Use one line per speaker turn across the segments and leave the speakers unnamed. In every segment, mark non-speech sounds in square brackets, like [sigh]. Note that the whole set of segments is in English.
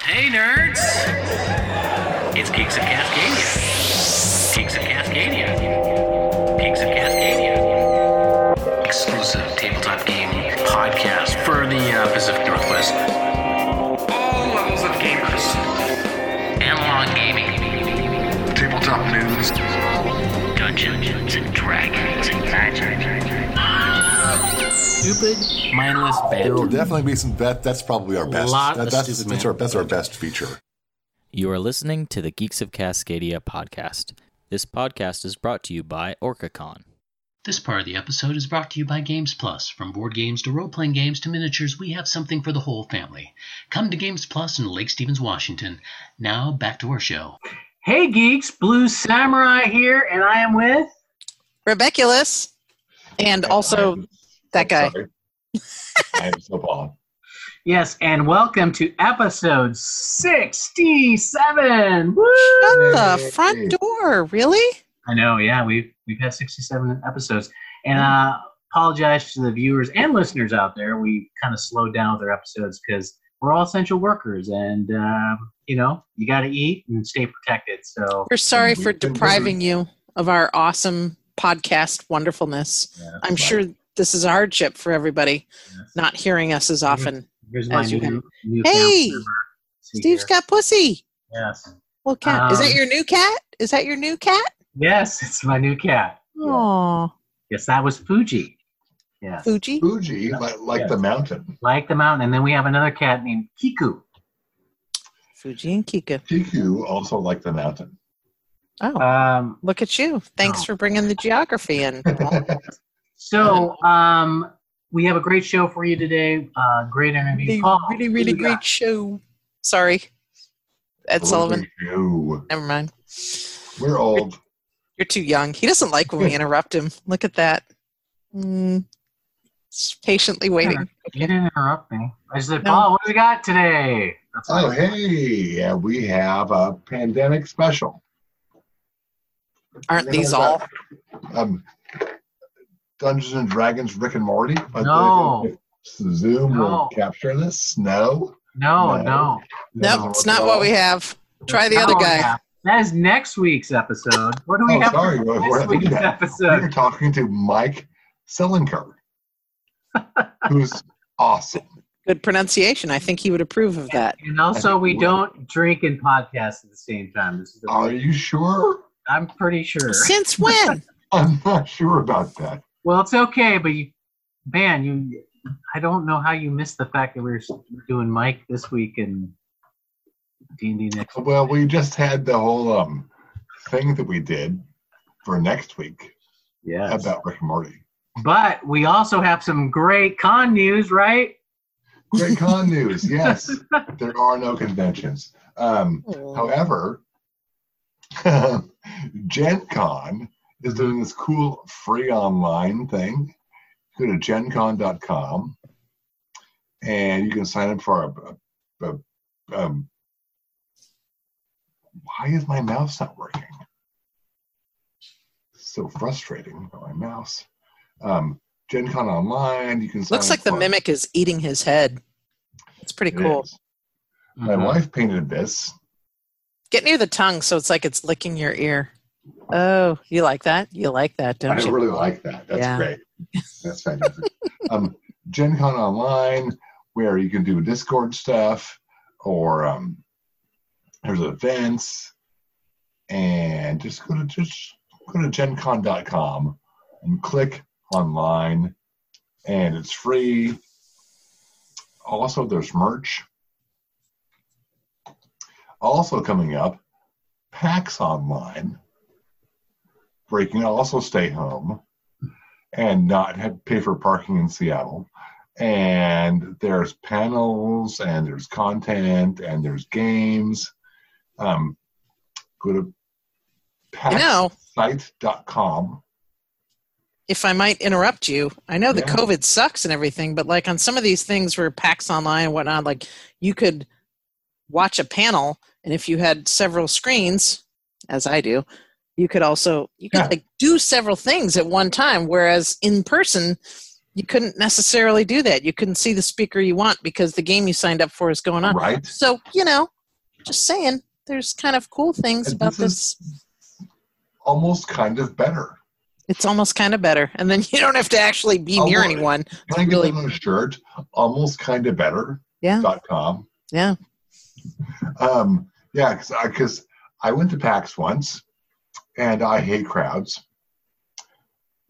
Hey, nerds! It's Geeks of Cascadia. Geeks of Cascadia. Geeks of Cascadia. Exclusive tabletop game podcast for the uh, Pacific Northwest. All levels of gamers. Analog gaming. Tabletop news. Dungeons and Dragons and magic. Stupid, mindless
There will definitely be some. That that's probably our best.
lot
that-
of
that's
stupid
that's our, that's our best feature.
You are listening to the Geeks of Cascadia podcast. This podcast is brought to you by OrcaCon.
This part of the episode is brought to you by Games Plus. From board games to role playing games to miniatures, we have something for the whole family. Come to Games Plus in Lake Stevens, Washington. Now, back to our show.
Hey geeks, Blue Samurai here, and I am with.
Rebeculus, and also
I'm
that guy.
I am so Paul. [laughs]
Yes, and welcome to episode 67. Woo!
Shut the front door. Really?
I know, yeah, we've we've had 67 episodes, and uh, apologize to the viewers and listeners out there. We kind of slowed down with our episodes because we're all essential workers, and um, you know, you got to eat and stay protected. So
We're sorry for depriving you of our awesome podcast wonderfulness.
yeah,
I'm sure this is a hardship for everybody
Yes.
not hearing us as often.
Here's my
as you
new, new
Hey,
camp server. See
Steve's
here.
got pussy.
yes,
Well, cat. is that
Um,
your new cat? Is that your new cat?
yes, it's my new cat.
Oh,
Yes, that was Fuji. Yes.
Fuji.
Fuji, like, like
Yes.
the mountain.
like the mountain. And then we have another cat named Kiku.
Fuji and Kiku.
Kiku, also like the mountain.
Oh,
Um,
look at you. Thanks
oh.
for bringing the geography in. [laughs]
so um, we have a great show for you today. Uh, great interview.
really,
Paul,
really,
who
really
you got?
great show. Sorry. Ed Sullivan.
Ew.
Never mind.
We're old.
You're too young. He doesn't like when we [laughs] interrupt him. Look at that. Mm, patiently waiting.
You didn't interrupt me. I said,
No.
Paul, what do we got today? That's
Oh, hey, yeah, we have a pandemic special.
Aren't these all?
Um, Dungeons and Dragons Rick and Morty. But
No.
Zoom
No.
will capture this. No.
No,
No.
no.
Nope, it's not what we have. Try the other
Oh,
guy.
yeah. That is next week's episode. What do we
Oh,
have
sorry.
for
We're,
next
we're,
week's
we're
episode?
talking to Mike Selinker, [laughs] who's awesome.
Good pronunciation. I think he would approve of that.
And also, we
Well-
don't drink and podcast at the same time. This is the
Are you sure?
I'm pretty sure.
Since [laughs] when?
I'm not sure about that.
Well, it's okay, but you, man, you, I don't know how you missed the fact that we were doing Mike this week and D and D next. week.
Well, we just had the whole um thing that we did for next week
Yeah.
about Rick and Morty.
But we also have some great con news, right?
Great con [laughs] news. Yes, there are no conventions. Um, however, [laughs] Gen Con is doing this cool free online thing. Go to gencon.com and you can sign up for a, a, a um, why is my mouse not working? So frustrating about my mouse. Um, Gen Con online, you can
Looks like the
for-
mimic is eating his head. It's pretty
It
cool.
is. My wife painted this.
Get near the tongue so it's like it's licking your ear. Oh, you like that? You like that, don't
I
you?
I really like that. That's
Yeah.
great. That's fantastic. um, Gen Con Online, where you can do Discord stuff, or um, there's events, and just go to just go to GenCon.com and click online, and it's free. Also, there's merch. Also coming up, PAX Online, where you can also stay home and not have pay for parking in Seattle. And there's panels and there's content and there's games. Um, go to paxsite.com.
If I might interrupt you, I know the
Yeah.
COVID sucks and everything, but like on some of these things where PAX Online and whatnot, like you could watch a panel, and if you had several screens, as I do, you could also you could
Yeah.
like do several things at one time. Whereas in person, you couldn't necessarily do that. You couldn't see the speaker you want because the game you signed up for is going on.
Right.
So, you know, just saying, there's kind of cool things
And
about
this
this.
Almost kind of better.
It's almost kind of better. And then [laughs] you don't have to actually be near anyone.
Can I get
really-
a shirt? Almost kind of better.
Yeah.
Dot com.
Yeah.
Um, yeah, because I, 'cause I went to PAX once, and I hate crowds.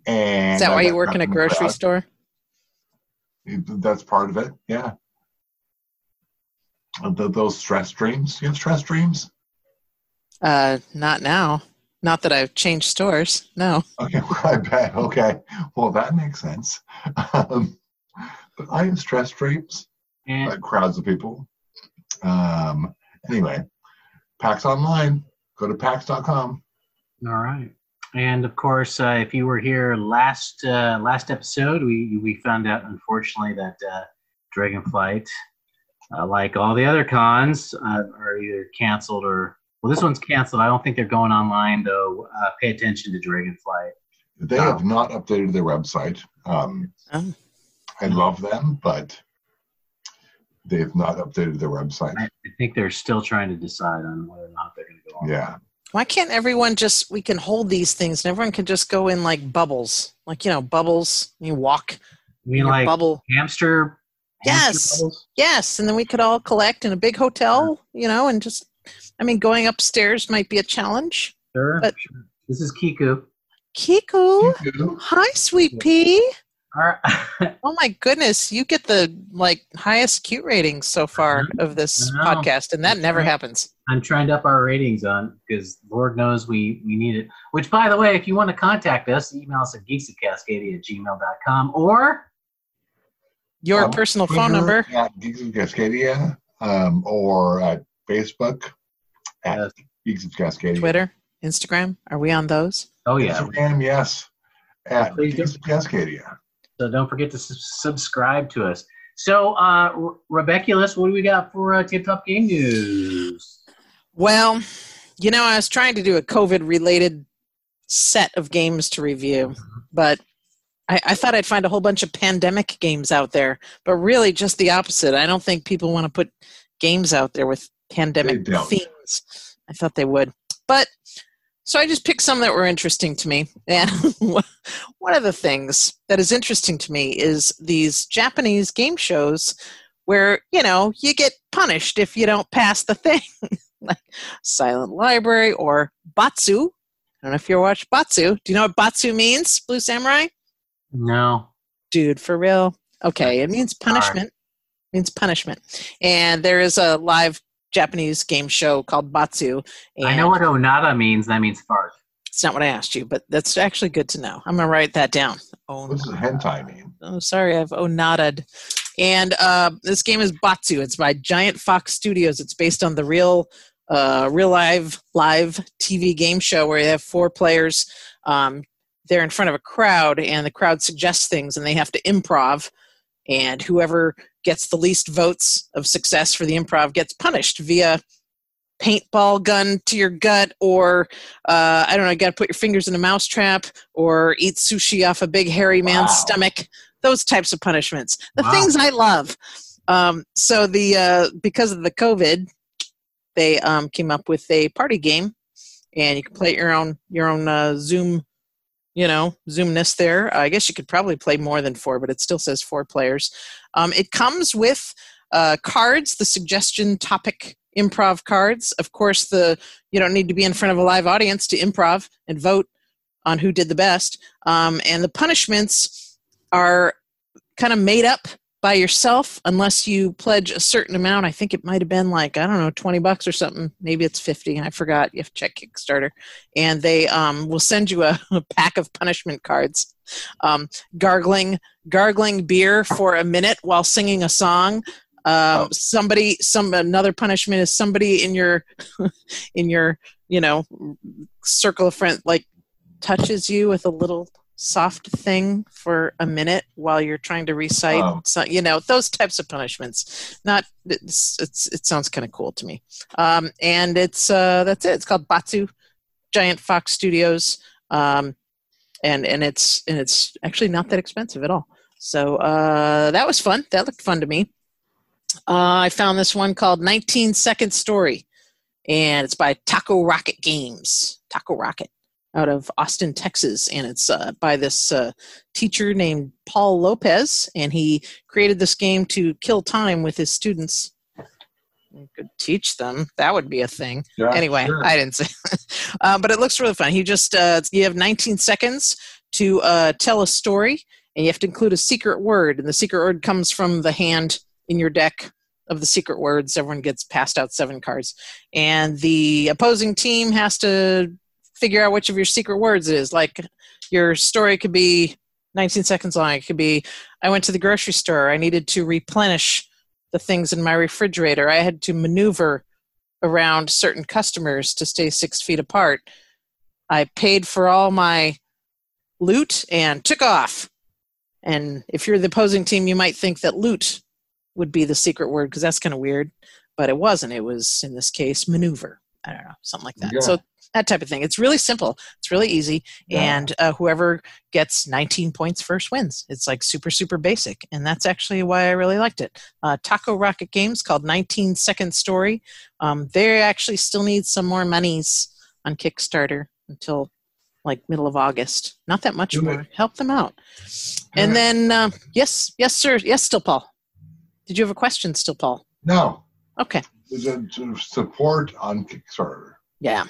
And
Is that why you work in a grocery
crowd.
store?
That's part of it. Yeah. Uh, th- those stress dreams. You have stress dreams?
Uh, not now. Not that I've changed stores. No.
Okay, [laughs] Well, I bet. Okay, well that makes sense. Um, but I have stress dreams.
And
like crowds of people. Um, anyway, PAX Online. Go to PAX.com.
All right. And of course, uh, if you were here last uh, last episode, we we found out unfortunately that uh, Dragonflight, uh, like all the other cons, uh, are either canceled or well, this one's canceled. I don't think they're going online though. Uh, pay attention to Dragonflight.
They have not updated their website. Um,
Oh.
I love them, but they've not updated their website.
I, I think they're still trying to decide on whether or not they're going to go on.
Yeah.
Why can't everyone just, we can hold these things and everyone can just go in like bubbles? Like, you know, bubbles. You walk
You mean like
bubble.
hamster?
Yes. Yes. And then we could all collect in a big hotel, you know, and just, I mean, going upstairs might be a challenge.
Sure.
But-
sure. This is Kiku.
Kiku.
Kiku.
Hi, sweet pea.
All right. [laughs]
Oh my goodness, you get the like highest cute ratings so far of this podcast, and that
That's
never
right.
happens.
I'm trying to up our ratings on because Lord knows we we need it. Which, by the way, if you want to contact us, email us at geeksofcascadia at gmail.com or
Your
Um,
personal phone number.
At Geeks of Cascadia um, or at Facebook at
Yes.
Geeks of Cascadia.
Twitter, Instagram. Are we on those?
oh yeah.
Instagram, yes. At Geeks of Cascadia.
So don't forget to subscribe to us. So, uh, Re- Rebeculus, what do we got for uh, Tip Top Game News?
Well, you know, I was trying to do a COVID related set of games to review, but I, I thought I'd find a whole bunch of pandemic games out there, but really just the opposite. I don't think people want to put games out there with pandemic themes. I thought they would. But so I just picked some that were interesting to me. And [laughs] one of the things that is interesting to me is these Japanese game shows where, you know, you get punished if you don't pass the thing. [laughs] like Silent Library or Batsu. I don't know if you ever watched Batsu. Do you know what Batsu means, Blue Samurai?
No.
Dude, for real? Okay, it means punishment. means punishment. And there is a live Japanese game show called Batsu. And
I know what Onada means. That means fart.
It's not what I asked you, but that's actually good to know. I'm gonna write that down. Oh,
What does hentai mean?
oh sorry, I've onaded. And uh, this game is Batsu. It's by Giant Fox Studios. It's based on the real, uh, real live live TV game show where you have four players. Um, they're in front of a crowd, and the crowd suggests things, and they have to improv. And whoever gets the least votes of success for the improv gets punished via paintball gun to your gut, or uh, I don't know, you got to put your fingers in a mousetrap, or eat sushi off a big hairy man's
Wow.
stomach. Those types of punishments, the
Wow.
things I love. Um, so the uh, because of the COVID, they um, came up with a party game, and you can play your own your own uh, Zoom, you know, Zoomness there. I guess you could probably play more than four, but it still says four players. Um, it comes with uh, cards, the suggestion topic improv cards. Of course, the you don't need to be in front of a live audience to improv and vote on who did the best. Um, and the punishments are kind of made up by yourself unless you pledge a certain amount. I think it might have been like, I don't know, 20 bucks or something. Maybe it's 50. I forgot. You have to check Kickstarter. And they um, will send you a, [laughs] a pack of punishment cards. Um, gargling, gargling beer for a minute while singing a song. Um,
Oh.
Somebody, some another punishment is somebody in your, [laughs] in your, you know, circle of friends like touches you with a little soft thing for a minute while you're trying to recite
Oh.
so, you know those types of punishments not it's, it's it sounds kind of cool to me um, and it's uh that's it it's called batsu giant fox studios um and and it's and it's actually not that expensive at all So uh, that was fun. That looked fun to me. Uh, I found this one called 19 Second Story, and it's by Taco Rocket Games. Taco Rocket out of Austin, Texas, and it's uh, by this uh, teacher named Paul Lopez, and he created this game to kill time with his students. You could teach them. That would be a thing.
Yeah,
anyway,
sure.
I didn't say, [laughs] uh, but it looks really fun. He just uh, you have 19 seconds to uh, tell a story, and you have to include a secret word, and the secret word comes from the hand in your deck of the secret words. Everyone gets passed out seven cards, and the opposing team has to figure out which of your secret words it is. Like your story could be 19 seconds long. It could be I went to the grocery store. I needed to replenish the things in my refrigerator. I had to maneuver around certain customers to stay six feet apart. I paid for all my loot and took off. And if you're the opposing team, you might think that loot would be the secret word because that's kind of weird, but it wasn't. It was, in this case, maneuver. I don't know, something like that.
Yeah.
So that type of thing. It's really simple. It's really easy,
Yeah.
and uh, whoever gets 19 points first wins. It's like super super basic, and that's actually why I really liked it. Uh, Taco Rocket Games called 19 Second Story. Um, they actually still need some more monies on Kickstarter until like middle of August. Not that much more. Help them out. And
Alright.
then uh, yes, yes sir, yes, still Paul. Did you have a question, still Paul?
No,
Okay.
support on Kickstarter.
Yeah.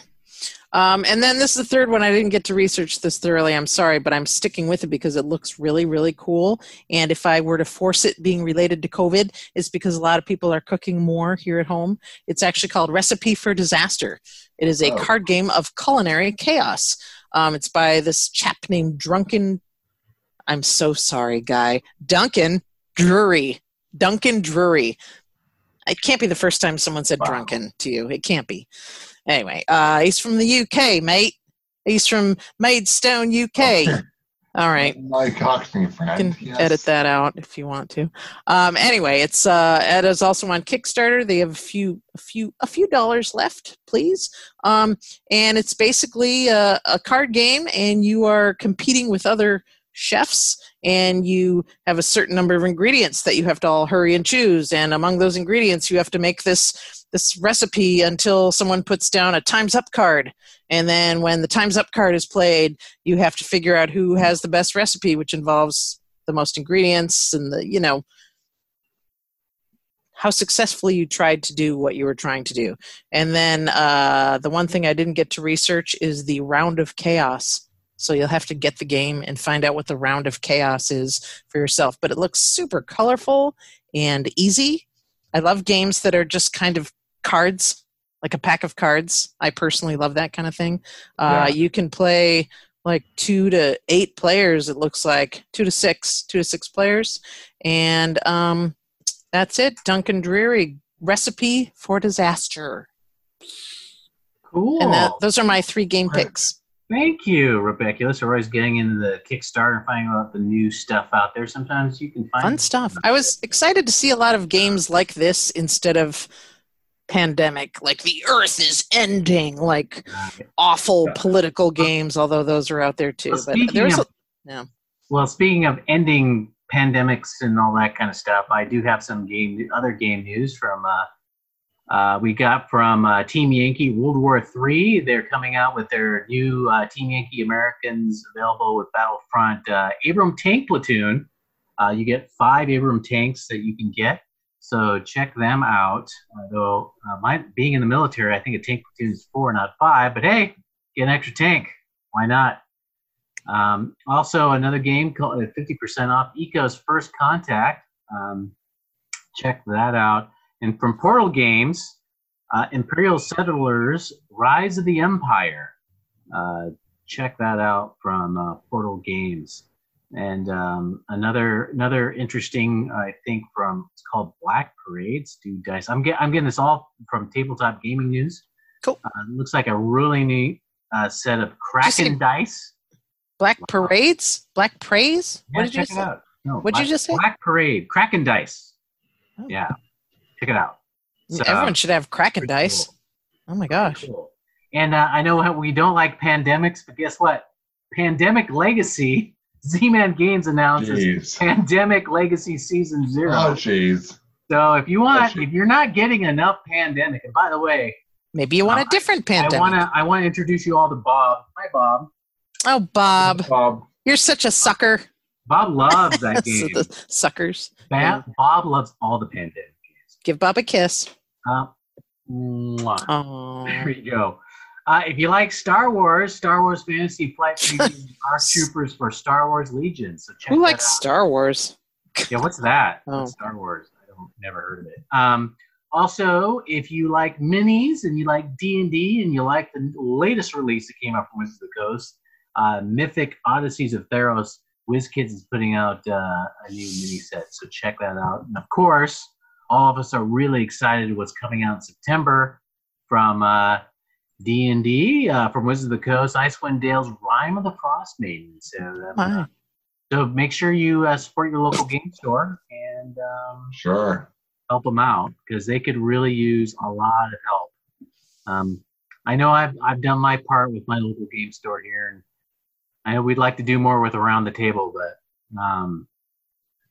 Um, and then this is the third one. I didn't get to research this thoroughly. I'm sorry, but I'm sticking with it because it looks really, really cool. And if I were to force it being related to COVID, it's because a lot of people are cooking more here at home. It's actually called Recipe for Disaster. It is a
Oh.
card game of culinary chaos. Um, it's by this chap named Drunken. I'm so sorry, guy. Duncan Drury. Duncan Drury. It can't be the first time someone said
Wow.
drunken to you. It can't be. Anyway, uh, he's from the UK, mate. He's from Maidstone, UK. All right.
My Cockney friend.
You can
yes.
edit that out if you want to. Um, anyway, it's uh, it is also on Kickstarter. They have a few, a few, a few dollars left, please. Um, and it's basically a, a card game, and you are competing with other chefs, and you have a certain number of ingredients that you have to all hurry and choose. And among those ingredients, you have to make this this recipe until someone puts down a times up card. And then when the times up card is played, you have to figure out who has the best recipe, which involves the most ingredients and the you know how successfully you tried to do what you were trying to do. And then uh, the one thing I didn't get to research is the round of chaos. So you'll have to get the game and find out what the round of chaos is for yourself. But it looks super colorful and easy. I love games that are just kind of cards, like a pack of cards. I personally love that kind of thing. Uh,
Yeah.
You can play like two to eight players. It looks like two to six, two to six players, and um, that's it. Duncan Drury recipe for disaster,
Cool.
and that, those are my three game picks.
Thank you, Rebecca. We're always getting into the Kickstarter and finding out the new stuff out there. Sometimes you can find
Fun stuff. I was excited to see a lot of games like this instead of pandemic, like the Earth is ending, like awful political games. Although those are out there too.
Well,
But
speaking
there's a,
of- Well, speaking of ending pandemics and all that kind of stuff, I do have some game, other game news from. Uh, uh, we got from uh, Team Yankee World War III. They're coming out with their new uh, Team Yankee Americans available with Battlefront uh, Abram Tank Platoon. Uh, you get five Abram tanks that you can get. So check them out. Though, uh, my, being in the military, I think a tank platoon is four, not five. But hey, get an extra tank. Why not? Um, also, another game called uh, 50% off Eco's First Contact. Um, check that out. And from Portal Games, uh, Imperial Settlers Rise of the Empire. Uh, check that out from uh, Portal Games. And um, another another interesting, I think, from it's called Black Parades. Do dice. I'm get, I'm getting this all from Tabletop Gaming News.
Cool.
Uh, looks like a really neat uh, set of Kraken dice.
Black Parades, Black Praise.
Yeah,
what did you say?
out. No,
What'd you just say?
Black Parade, Kraken dice.
Oh.
Yeah, check it out. So,
Everyone should have Kraken
pretty
dice.
cool.
Oh my gosh.
Cool. And uh, I know we don't like pandemics, but guess what? Pandemic Legacy [laughs] Z-Man Games announces
Jeez.
Pandemic Legacy Season Zero.
Oh, jeez.
So if you want,
Bless
if you're not getting enough pandemic, and by the way,
Maybe you want
Uh,
a different pandemic.
I
pandemic.
want to I want to introduce you all to Bob. Hi, Bob.
Oh, Bob,
Bob.
you're such a sucker.
Bob loves that [laughs] game.
The Suckers.
Ba- Bob loves all the pandemic games.
Give Bob a kiss.
Uh. There you go. Uh, if you like Star Wars, Star Wars Fantasy Flight [laughs] Previews are troopers for Star Wars Legion. So check
who likes
out.
Star Wars?
Yeah, what's that? [laughs]
Oh.
What's Star Wars. I don't never heard of it. Um, also, if you like minis and you like D and D and you like the latest release that came out from Wizards of the Coast, uh, Mythic Odysseys of Theros, WizKids is putting out uh, a new mini set. So check that out. And of course, all of us are really excited what's coming out in September from uh, D and D uh, from Wizards of the Coast, Icewind Dale's Rhyme of the Frost Maiden. So that,
Wow.
so make sure you uh, support your local game store and um,
Sure.
help them out because they could really use a lot of help. Um, I know I've I've done my part with my local game store here, and I know we'd like to do more with around the table, but um,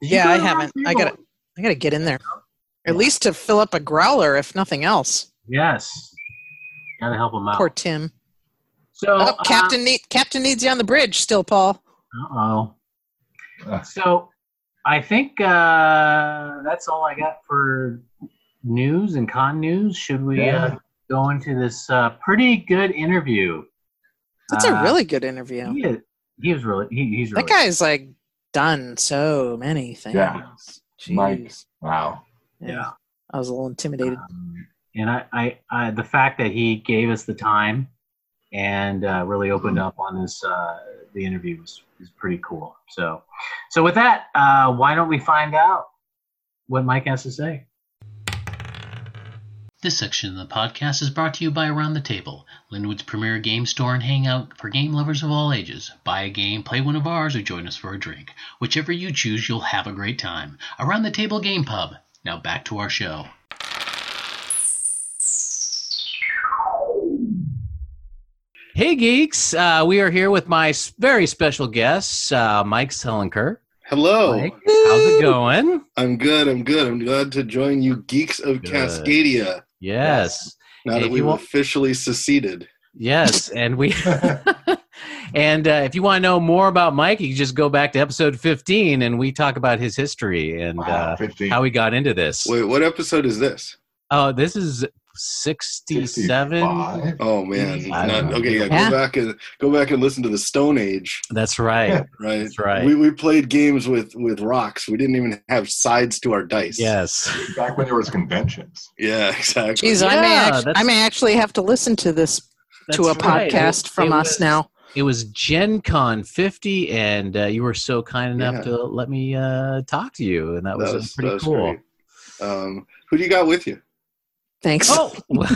Yeah, I haven't. I gotta- I gotta get in there. At least to fill up a growler, if nothing else.
Yes, gotta help them out.
Poor Tim.
so,
Oh, Captain need, Captain needs you on the bridge still, Paul.
Uh oh.
Uh,
So, I think uh, that's all I got for news and con news. Should we
Yeah.
uh, go into this uh, pretty good interview?
That's
Uh,
a really good interview.
He, is, he was really he, he's really
That guy's like done so many things.
Yeah. Mike.
Jeez.
Wow.
yeah.
I was a little intimidated.
Um, and I, I, I, the fact that he gave us the time and uh, really opened up on this, uh, the interview was, was pretty cool. So, so with that, uh, why don't we find out what Mike has to say?
This section of the podcast is brought to you by Around the Table, Lynnwood's premier game store and hangout for game lovers of all ages. Buy a game, play one of ours, or join us for a drink. Whichever you choose, you'll have a great time. Around the Table Game Pub. Now back to our show.
Hey, geeks. Uh, we are here with my very special guest, uh, Mike Selinker.
Hello.
Mike, how's it going?
I'm good. I'm good. I'm glad to join you, geeks of
Good.
Cascadia.
Yes.
Now
Hey,
that we've officially seceded.
Yes. And we. [laughs] and uh, if you want to know more about Mike, you can just go back to episode 15 and we talk about his history and
Wow.
uh, how he got into this.
Wait, what episode is this?
Oh, this is 67.
65?
Oh man. Not- okay, yeah,
Yeah.
Go back and go back and listen to the Stone Age.
That's right.
Right.
That's right.
We we played games with with rocks. We didn't even have sides to our dice.
Yes.
Back when there was conventions.
Yeah. Exactly.
Jeez, I may
Yeah,
act-
that's-
I may actually have to listen to this to a
right.
podcast
It-
from
it
us
was-
now.
It was Gen Con 50, and uh, you were so kind enough
Yeah.
to let me uh, talk to you, and that was, uh, pretty
that was
cool.
Um, who do you got with you?
Thanks.
Oh, well,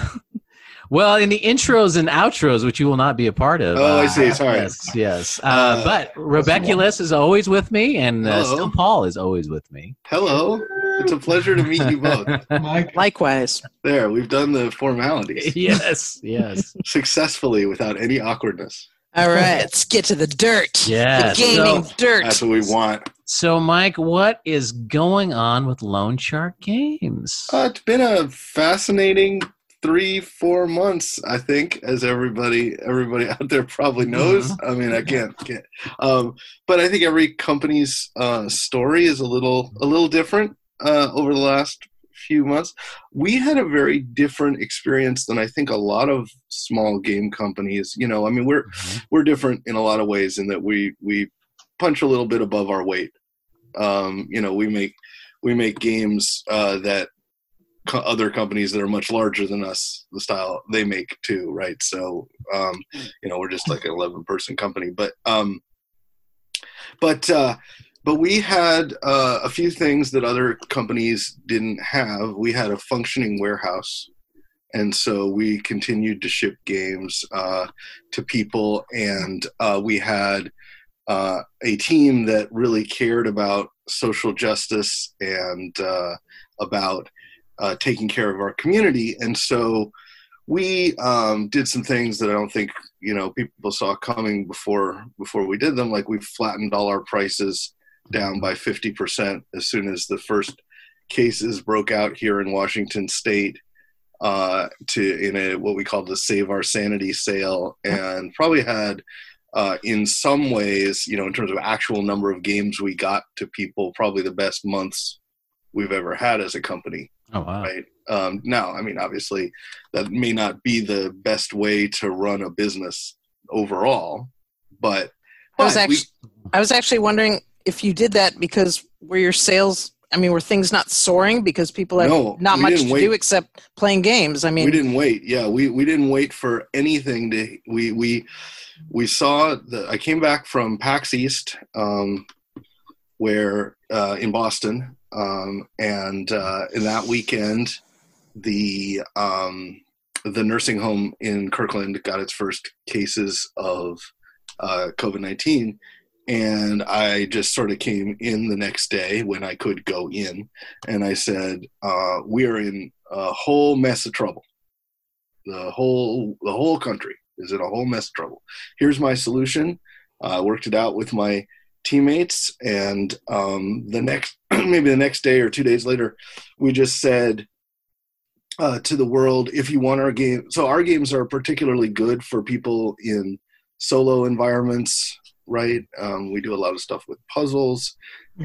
[laughs] well, in the intros and outros, which you will not be a part of.
Oh, I
uh,
see. Sorry.
Yes, yes. Uh,
Uh,
but Rebeculus is always with me, and uh, still Paul is always with me.
Hello. It's a pleasure to meet you [laughs] both.
Mike?
Likewise.
There, we've done the formalities [laughs]
yes, yes,
successfully without any awkwardness.
All right, let's get to the dirt.
Yeah,
the gaming
So,
dirt.
That's what we want.
so, Mike, what is going on with Lone Shark Games?
Uh, it's been a fascinating three, four months, I think, as everybody everybody [laughs] out there probably knows. I mean, I can't, can't. Um, but I think every company's uh, story is a little a little different uh, over the last few months. We had a very different experience than I think a lot of small game companies. You know, I mean, we're
Mhm.
we're different in a lot of ways in that we we punch a little bit above our weight. Um, you know, we make we make games uh, that co- other companies that are much larger than us, the style they make too, right? So, um, you know, we're just like an eleven person company, but um, but uh, but we had uh, a few things that other companies didn't have. We had a functioning warehouse. And so we continued to ship games uh, to people, and uh, we had uh, a team that really cared about social justice and uh, about uh, taking care of our community. And so we um, did some things that I don't think you know people saw coming before before we did them. Like we flattened all our prices down by fifty percent as soon as the first cases broke out here in Washington State. Uh, to in a what we call the Save Our Sanity sale, and probably had uh, in some ways, you know, in terms of actual number of games we got to people, probably the best months we've ever had as a company
Oh wow.
right um, now i mean obviously that may not be the best way to run a business overall but,
I was
but we-
actually, I was actually wondering if you did that because were your sales? I mean, were things not soaring because people have
No,
not much to
wait.
do except playing games? I mean,
we didn't wait yeah we, we didn't wait for anything to we we we saw the i came back from pax east um, where uh, in boston um, and uh, in that weekend the um, the nursing home in kirkland got its first cases of uh, covid-19 and i just sort of came in the next day when i could go in and i said uh, we are in a whole mess of trouble the whole the whole country is in a whole mess of trouble. Here's my solution. I worked it out with my teammates, and um, the next [clears throat] maybe the next day or two days later, we just said uh, to the world, if you want our game, so our games are particularly good for people in solo environments, right? Um, we do a lot of stuff with puzzles,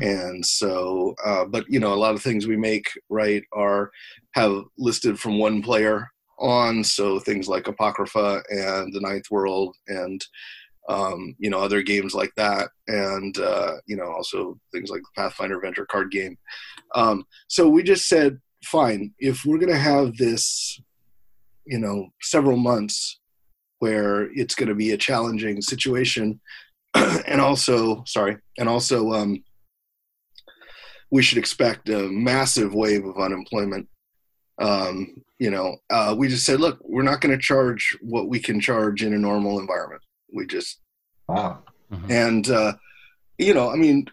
and so, uh, but you know, a lot of things we make, right, are have listed from one player on. So things like apocrypha and the ninth world and um, you know other games like that. And uh, you know also things like the pathfinder adventure card game. Um, so we just said fine if we're going to have this you know several months where it's going to be a challenging situation [clears throat] and also sorry and also um, we should expect a massive wave of unemployment um, you know, uh, we just said, look, we're not going to charge what we can charge in a normal environment. We just,
Wow.
Mhm.
and, uh, you know, I mean,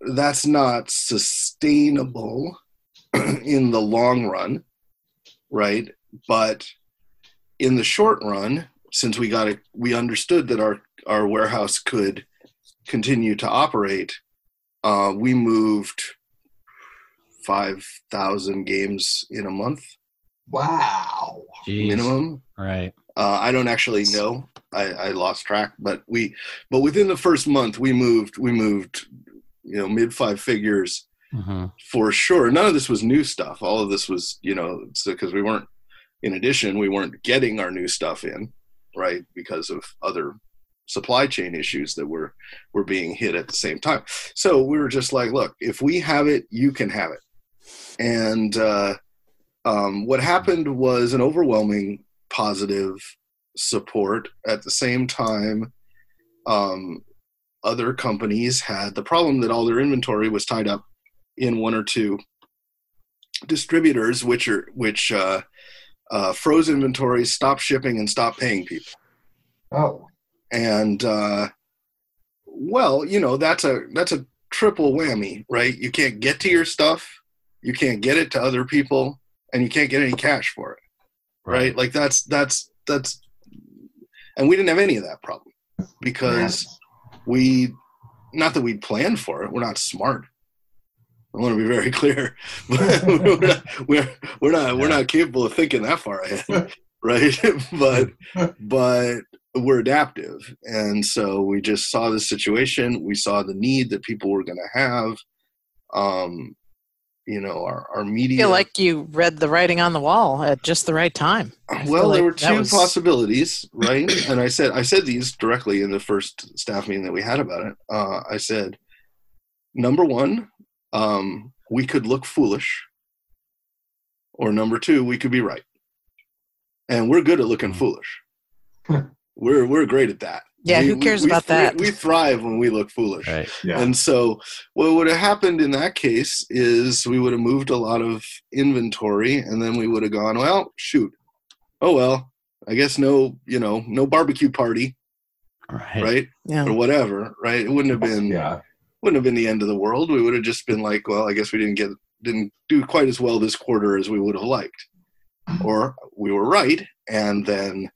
that's not sustainable [clears throat] in the long run, right? But in the short run, since we got it, we understood that our, our warehouse could continue to operate, uh, we moved 5,000 games in a month
Wow.
Jeez.
minimum.
Right.
Uh, I don't actually know. I, I lost track, but we, but within the first month, we moved, we moved, you know, mid five figures
hmm
for sure. None of this was new stuff. All of this was, you know, because we weren't. In addition, we weren't getting our new stuff in, right, because of other supply chain issues that were were being hit at the same time. So we were just like, look, if we have it, you can have it. And uh, um, what happened was an overwhelming positive support. At the same time, um, other companies had the problem that all their inventory was tied up in one or two distributors, which are which uh, uh, froze inventories, stopped shipping, and stopped paying people.
Oh.
And uh, well, you know that's a that's a triple whammy, right? You can't get to your stuff, you can't get it to other people, and you can't get any cash for it, right? Like that's that's that's, and we didn't have any of that problem because we, not that we planned for it, we're not smart. I want to be very [laughs] clear. [laughs] we're not, we're, we're not we're not capable of thinking that far ahead, [laughs] right? but but we're adaptive, and so we just saw the situation. We saw the need that people were going to have. Um, you know, our our
I
media.
feel like you read the writing on the wall at just the right time. I
well there
like
were two
was-
possibilities right [coughs] and i said i said these directly in the first staff meeting that we had about it uh, i said number one um, we could look foolish or number two we could be right and we're good at looking foolish we're we're great at that
Yeah,
We-
who cares
we,
about
we,
that?
we thrive when we look foolish
Right.
Yeah.
and so, what would have happened in that case is we would have moved a lot of inventory, and then we would have gone, well, shoot, oh well, I guess no, you know, no barbecue party,
Right.
right,
Yeah.
or whatever, right? It wouldn't have been,
yeah.
wouldn't have been the end of the world. We would have just been like, well, I guess we didn't get, didn't do quite as well this quarter as we would have liked, or we were right, and then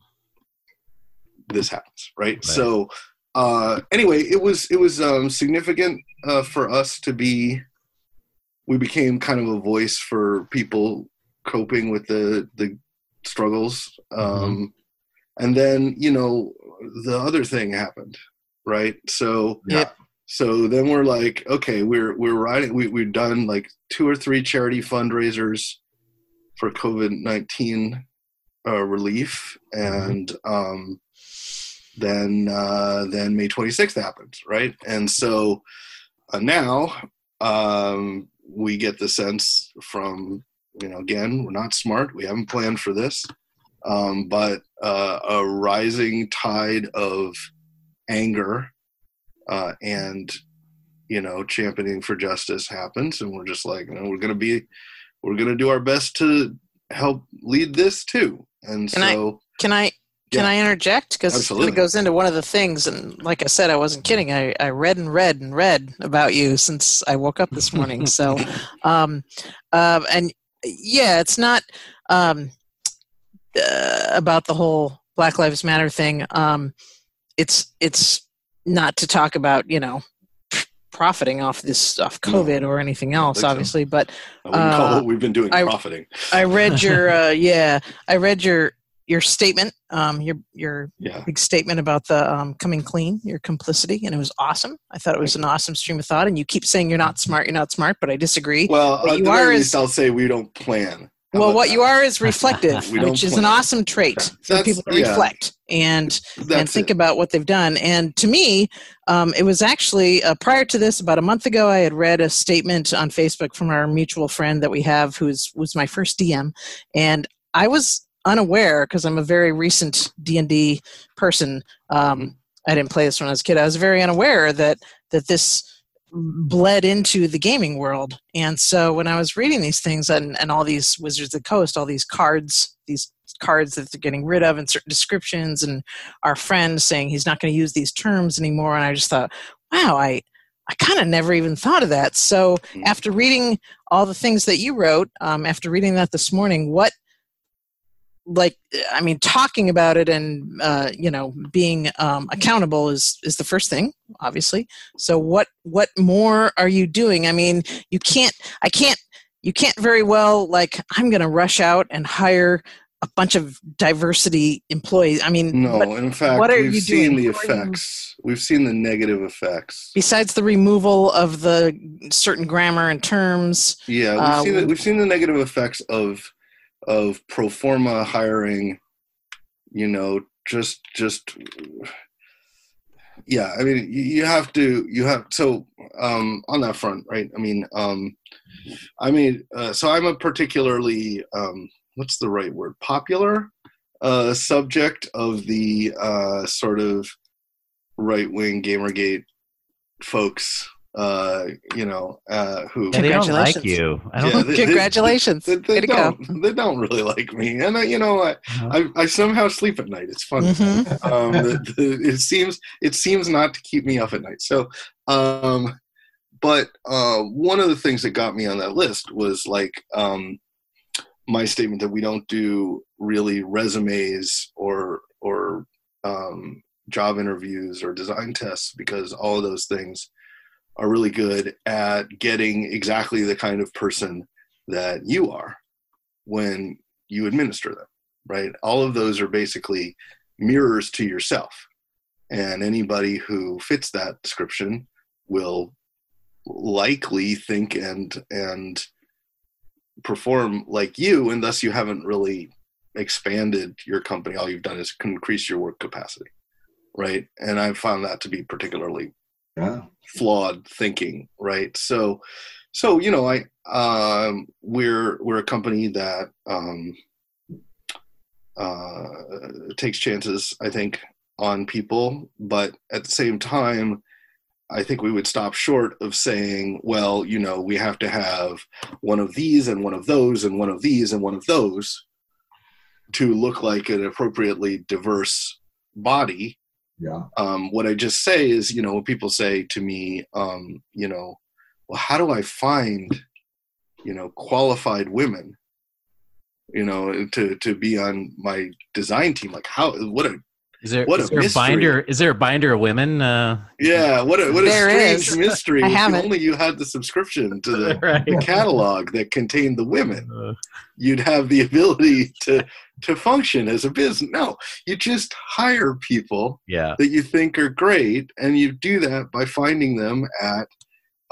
this happens, right? So uh, anyway, it was it was um, significant uh, for us to be. We became kind of a voice for people coping with the the struggles, um, and then you know the other thing happened, right? So
yeah.
so then we're like, okay, we're we're riding. We we've done like two or three charity fundraisers for COVID nineteen uh, relief, and um, then uh, then May twenty sixth happens, right? And so uh, now um, we get the sense from you know again we're not smart, we haven't planned for this, um, but uh, a rising tide of anger uh, and you know championing for justice happens and we're just like you know we're gonna be we're gonna do our best to help lead this too and
Can I-
so
Can I can
Yeah.
I interject? Because it goes into one of the things, and like I said, I wasn't kidding. I, I read and read and read about you since I woke up this morning. So, [laughs] um, um, and yeah, it's not um, uh, about the whole Black Lives Matter thing. Um, it's it's not to talk about you know profiting off this off
No,
COVID or anything else,
think so.
obviously, but
i wouldn't call
uh,
what we've been doing
I-
profiting
I read your [laughs] uh, yeah, I read your your statement, um, your your
yeah
big statement about the um, coming clean, your complicity, and it was awesome. I thought it was an awesome stream of thought. And you keep saying you're not smart, you're not smart, but I disagree.
well
What
at
you are is-
least i'll say we don't plan How
well, what
that?
you are is [laughs] reflective, which is an awesome trait for
That's-
people to
yeah.
reflect and and think
it.
about what they've done. And to me, um, it was actually uh, prior to this, about a month ago, I had read a statement on Facebook from our mutual friend that we have, who's was my first DM, and I was unaware because I'm a very recent D and D person. Um. I didn't play this when I was a kid. I was very unaware that that this bled into the gaming world. And so when I was reading these things and, and all these Wizards of the Coast, all these cards, these cards that they're getting rid of and certain descriptions and our friend saying he's not going to use these terms anymore. And I just thought, wow, I, I kind of never even thought of that. So
Mm.
after reading all the things that you wrote, um, after reading that this morning, what, like, I mean, talking about it and, uh, you know, being um, accountable is, is the first thing, obviously. So what, what more are you doing? I mean, you can't, I can't, you can't very well, like, I'm going to rush out and hire a bunch of diversity employees. I mean,
no in fact
what are
we've
you
seen
doing?
the
are you-
effects we've seen the negative effects
besides the removal of the certain grammar and terms,
Yeah, we've
Uh,
seen the, we've seen the negative effects of of pro forma hiring. You know, just just yeah. I mean, you, have to you have so um, on that front, right? I mean, um, I mean, uh, so I'm a particularly um, what's the right word? Popular uh, subject of the uh, sort of right wing GamerGate folks. Uh, you know, uh, who
And they don't like you. I don't
Yeah, they- they-
congratulations.
they, they
Way
don't. They don't really like me, and I, you know, I,
Uh-huh.
I, I somehow sleep at night. It's fun.
Mhm.
Um, the, [laughs] the, it seems it seems not to keep me up at night. So, um, but uh, one of the things that got me on that list was like um, my statement that we don't do really resumes or or um, job interviews or design tests because all of those things are really good at getting exactly the kind of person that you are when you administer them right? All of those are basically mirrors to yourself. And anybody who fits that description will likely think and and perform like you and thus you haven't really expanded your company. All you've done is increase your work capacity right? And i found that to be particularly
Yeah.
flawed thinking right so so you know i um we're we're a company that um uh takes chances i think on people but at the same time i think we would stop short of saying well you know we have to have one of these and one of those and one of these and one of those to look like an appropriately diverse body
Yeah.
um, what I just say is, you know, when people say to me, um, you know, well, how do I find, you know, qualified women? you know, to to be on my design team. Like how what a
Is there,
What
is
a
there a binder? Is there a binder of women? Uh,
yeah, what a what a strange
is.
mystery.
I
If only you had the subscription to the [laughs]
right.
catalog that contained the women.
Uh,
You'd have the ability to to function as a business. No, you just hire people
yeah.
that you think are great, and you do that by finding them at,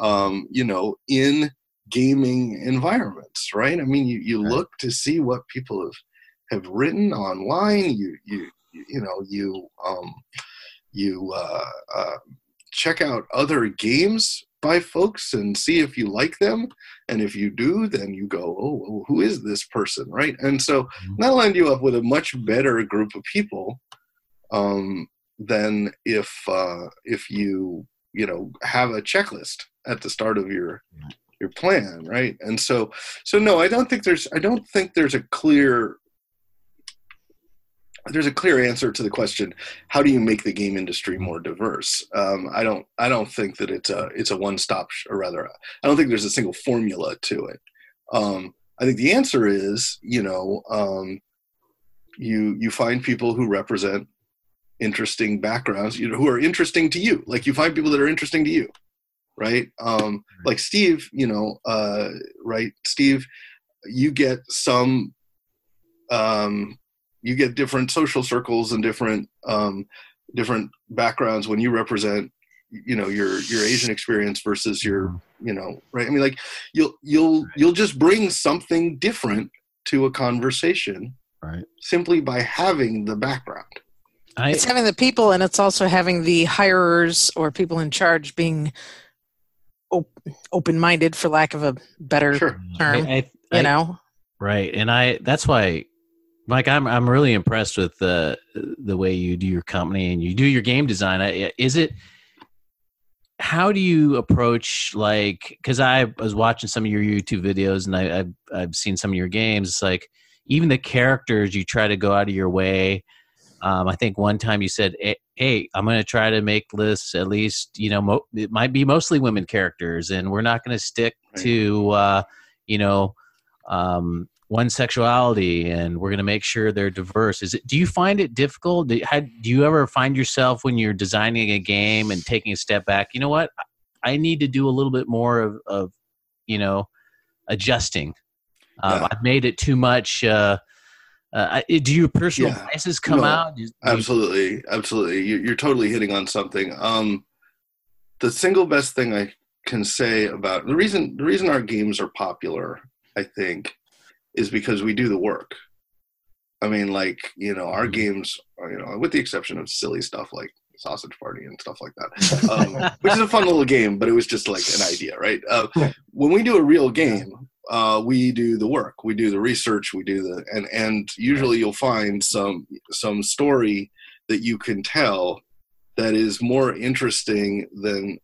um, you know, in gaming environments, right? I mean, you, you
Right.
look to see what people have have written online. You you you know you um, you uh, uh, check out other games by folks and see if you like them. And if you do then you go oh well, who is this person? Right? And so
Mhm.
that'll end you up with a much better group of people um, than if uh, if you you know have a checklist at the start of your your plan right? And so so no i don't think there's i don't think there's a clear there's a clear answer to the question how do you make the game industry more diverse? Um, i don't i don't think that it's a it's a one stop sh- or rather i don't think there's a single formula to it. Um, i think the answer is you know um, you you find people who represent interesting backgrounds you know who are interesting to you. Like you find people that are interesting to you right? Um like steve you know uh right? Steve you get some um you get different social circles and different um different backgrounds when you represent you know your your asian experience versus your you know right i mean like you'll you'll you'll just bring something different to a conversation
Right.
simply by having the background
I,
It's having the people, and it's also having the hirers or people in charge being op- open-minded, for lack of a better
sure
term.
I, I,
you
I-
know,
Right, and I that's why, Mike, I'm I'm really impressed with the the way you do your company and you do your game design. Is it? How do you approach like? Because I was watching some of your YouTube videos and I, I've I've seen some of your games. It's like even the characters you try to go out of your way. Um, I think one time you said, "Eh, "Hey, I'm going to try to make lists at least you know mo- it might be mostly women characters, and we're not going to stick
Right.
to uh, you know." um, one sexuality and we're going to make sure they're diverse. Is it do you find it difficult? Do, how, do you ever find yourself when you're designing a game and taking a step back you know what? I need to do a little bit more of, of you know adjusting. Um,
Yeah.
i've made it too much uh, uh, do your personal
Yeah.
biases come
No,
out? You-
absolutely absolutely. You, you're totally hitting on something. Um the single best thing i can say about the reason the reason our games are popular i think is because we do the work. I mean like you know our
Mhm.
games are, you know with the exception of silly stuff like sausage party and stuff like that [laughs] um, which is a fun little game but it was just like an idea right? Uh, when we do a real game uh, we do the work we do the research we do the and and usually you'll find some some story that you can tell that is more interesting than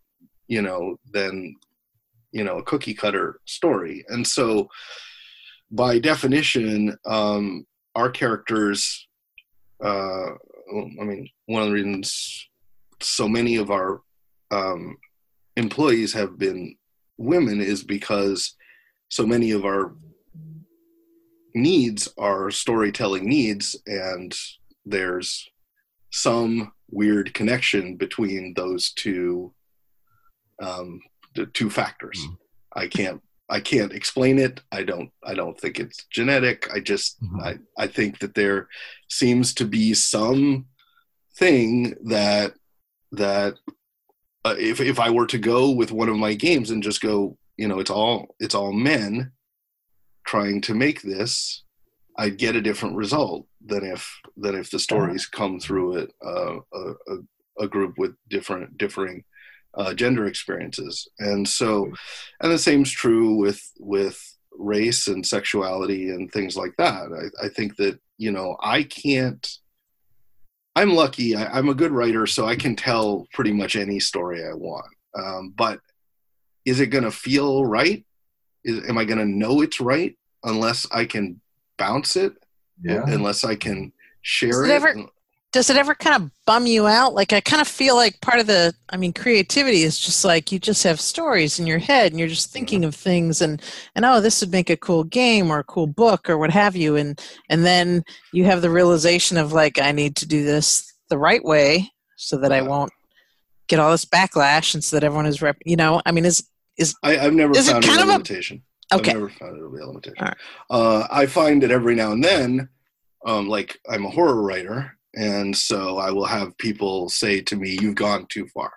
you know than you know a cookie cutter story. And so by definition um our characters uh i mean one of the reasons so many of our um employees have been women is because so many of our needs are storytelling needs and there's some weird connection between those two um, the two factors
Mhm.
i can't i can't explain it. I don't i don't think it's genetic. I just
Mhm.
i i think that there seems to be some thing that that uh, if if i were to go with one of my games and just go you know it's all it's all men trying to make this i'd get a different result than if than if the stories come through it uh, a, a, a group with different differing uh, gender experiences. And so and the same's true with with race and sexuality and things like that. I, I think that you know i can't i'm lucky. I, i'm a good writer so i can tell pretty much any story i want. Um, but is it going to feel right? Is, am i going to know it's right unless i can bounce it?
Yeah.
unless i can share
Does
it,
it ever- does it ever kind of bum you out? Like I kind of feel like part of the I mean creativity is just like you just have stories in your head and you're just thinking of things and and oh this would make a cool game or a cool book or what have you and and then you have the realization of like I need to do this the right way so that I won't get all this backlash and so that everyone is rep you know I mean is
I, I've never
Is it
found it
kind
a
of a-
limitation.
okay
I've never found it a limitation.
All right.
Uh, I find that every now and then, um, like I'm a horror writer, and so I will have people say to me, "You've gone too far."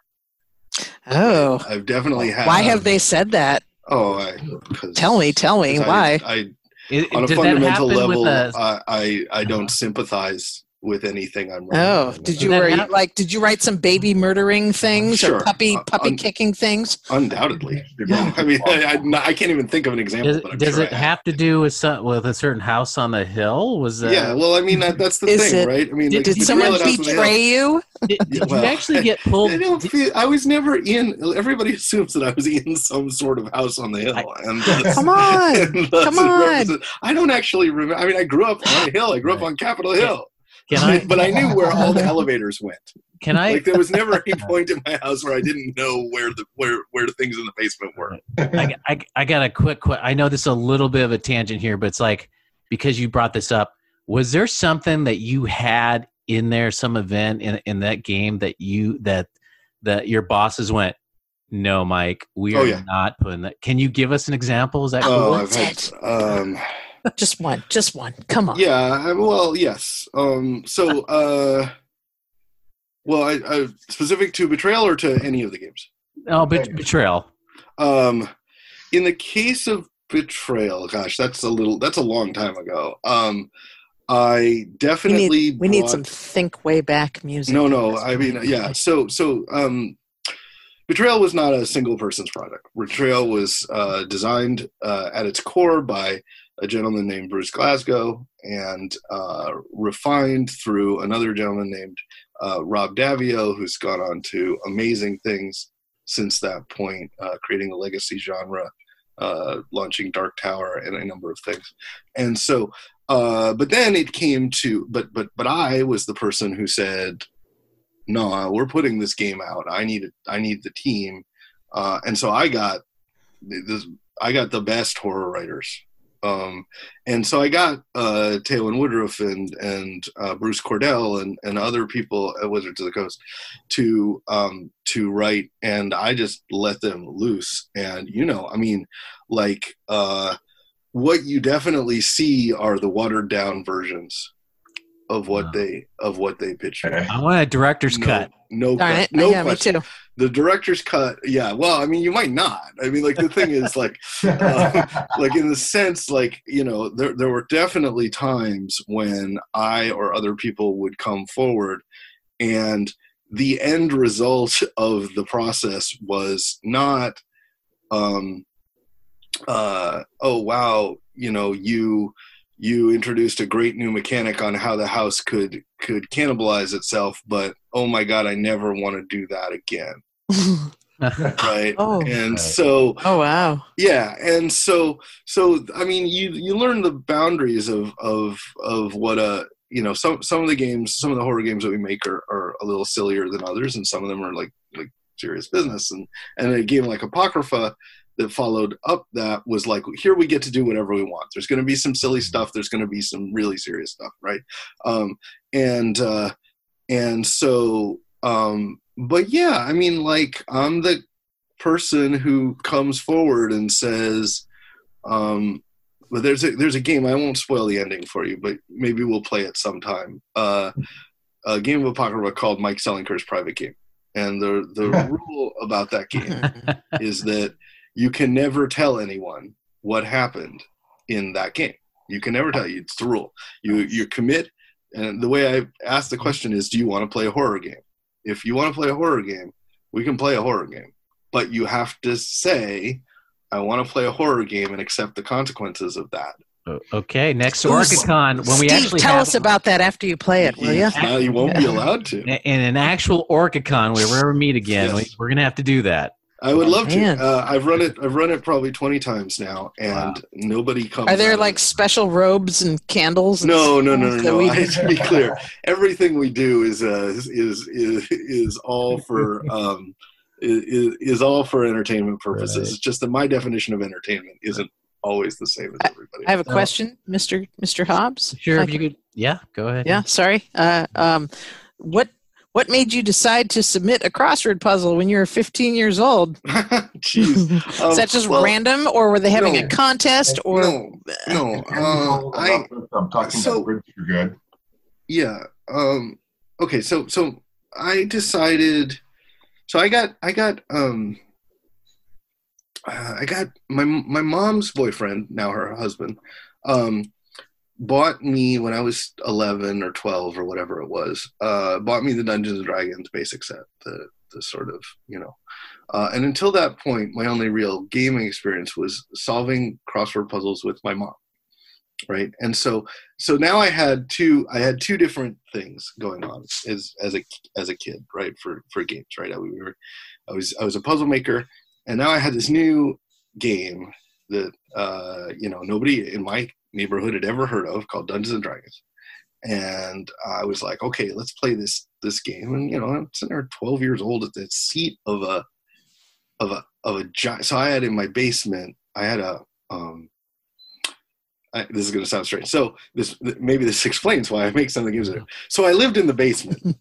oh
I've definitely had.
why have they said that
Oh, I, 'cause-
tell me tell me
'cause
why
I, I
It-
on a fundamental level,
with a,
I, I I don't sympathize with anything I'm writing.
Oh, did you write
hap-
like did you write some baby murdering things
Sure.
or puppy
Uh,
puppy
un-
kicking things?
Undoubtedly, [laughs] I mean, I, I, I can't even think of an example.
does,
but I'm
does
sure
it
I
have to do with some, with a certain house on the hill? Was that,
Yeah, well, I mean that, that's the thing,
it-
right? I mean,
Did-
like,
Did someone
realize on the hill-
betray you?
did, did
Well,
you actually get [laughs] pulled?
I don't feel. I was never in. Everybody [laughs] assumes that I was in some sort of house on the hill, and
Come on.
and
come on.
I don't actually remember. I mean, I grew up on a hill. I grew up on Capitol Hill,
can I?
but I knew where all the [laughs] elevators went.
Can I?
Like there was never any [laughs] point in my house where I didn't know where the where where the things in the basement were.
I, I, I got a quick, quick. I know this is a little bit of a tangent here, but it's like because you brought this up. Was there something that you had in there, some event in in that game that you that that your bosses went, no, Mike, we
Oh,
are
yeah.
not putting that. Can you give us an example? Is that
Oh,
cool?
I've had.
it?
Um,
Just one, just one. Come on.
yeah. Well, yes. Um, so, uh, well, I, I specific to betrayal or to any of the games.
oh, bet- betrayal.
Um, in the case of betrayal, gosh, that's a little that's a long time ago. Um, I
We
definitely
need we need
brought-
some think way back music.
No, no. I mean, yeah. So, so um, Betrayal was not a single person's product. Betrayal was uh, designed uh, at its core by a gentleman named Bruce Glassco and uh, refined through another gentleman named uh, Rob Daviau, who's gone on to amazing things since that point, uh, creating a legacy genre, uh, launching Dark Tower, and a number of things. And so, uh, but then it came to, but but but I was the person who said, "No, we're putting this game out. I need it. I need the team." Uh, and so I got this. I got the best horror writers. Um, and so I got uh, Taylor Woodruff and and uh, Bruce Cordell and, and other people at Wizards of the Coast to um, to write, and I just let them loose. And you know, I mean, like uh, what you definitely see are the watered down versions of what
Wow.
they of what they pitch.
I want a director's
No,
cut.
no,
Darn
que-
it.
no
yeah,
question
me too.
The director's cut yeah well i mean you might not. I mean like the thing is like uh, [laughs] like in the sense like you know there, there were definitely times when i or other people would come forward and the end result of the process was not um uh oh wow you know you you introduced a great new mechanic on how the house could could cannibalize itself but oh my god i never want to do that again [laughs] [laughs] right.
Oh.
and so
oh wow.
yeah and so so i mean you you learn the boundaries of of of what a you know some some of the games some of the horror games that we make are, are a little sillier than others and some of them are like like serious business. And and a game like apocrypha that followed up that was like here we get to do whatever we want. There's going to be some silly stuff. There's going to be some really serious stuff right? Um and uh and so um but yeah i mean like i'm the person who comes forward and says, um, "Well, there's a there's a game. I won't spoil the ending for you, but maybe we'll play it sometime. Uh, a game of Apocrypha called Mike Selinker's Private Game, and the the [laughs] rule about that game is that you can never tell anyone what happened in that game. You can never tell you. It's the rule. You you commit, and the way I ask the question is, do you want to play a horror game? If you want to play a horror game, we can play a horror game, but you have to say, I want to play a horror game and accept the consequences of that.
Okay, next to OrcaCon, when we
Steve,
actually
tell
have,
us about that after you play it, will you?
Now you won't be allowed to.
in an actual OrcaCon, where we ever meet again,
Yes.
we, we're gonna have to do that.
I would love
Man.
to. Uh, I've run it. I've run it probably twenty times now, and nobody comes.
Are there like
it.
special robes and candles? and
No, no, no, no, no.
we- [laughs]
I, to be [laughs] clear, everything we do is uh, is, is is all for um, is, is all for entertainment purposes.
Right.
It's just that my definition of entertainment isn't always the same as everybody.
I have a
So-
question, Mister Mister Hobbs.
Sure,
Like-
if you could. Yeah, go ahead.
Yeah, sorry. Uh, um, what what made you decide to submit a crossword puzzle when you were 15 years old? [laughs]
Jeez. [laughs]
Is
Um,
that just
well,
random, or were they having
no.
a contest, or
no, no. [laughs] Uh, I
I'm talking
so-
about. You're good.
yeah um okay so so i decided so i got i got um uh, i got my my mom's boyfriend now her husband um bought me when i was 11 or 12 or whatever it was uh bought me the dungeons and dragons basic set the the sort of you know uh, and until that point my only real gaming experience was solving crossword puzzles with my mom right and so so now I had two I had two different things going on as as a as a kid, right? For for games, right? I, we were I was I was a puzzle maker, and now I had this new game that uh, you know nobody in my neighborhood had ever heard of called Dungeons and Dragons, and I was like, okay, let's play this this game, and you know I'm sitting there 12 years old at the seat of a of a of a giant. So I had in my basement I had a um, I, this is going to sound strange. So this maybe this explains why I make some of the games. So I lived in the basement, [laughs]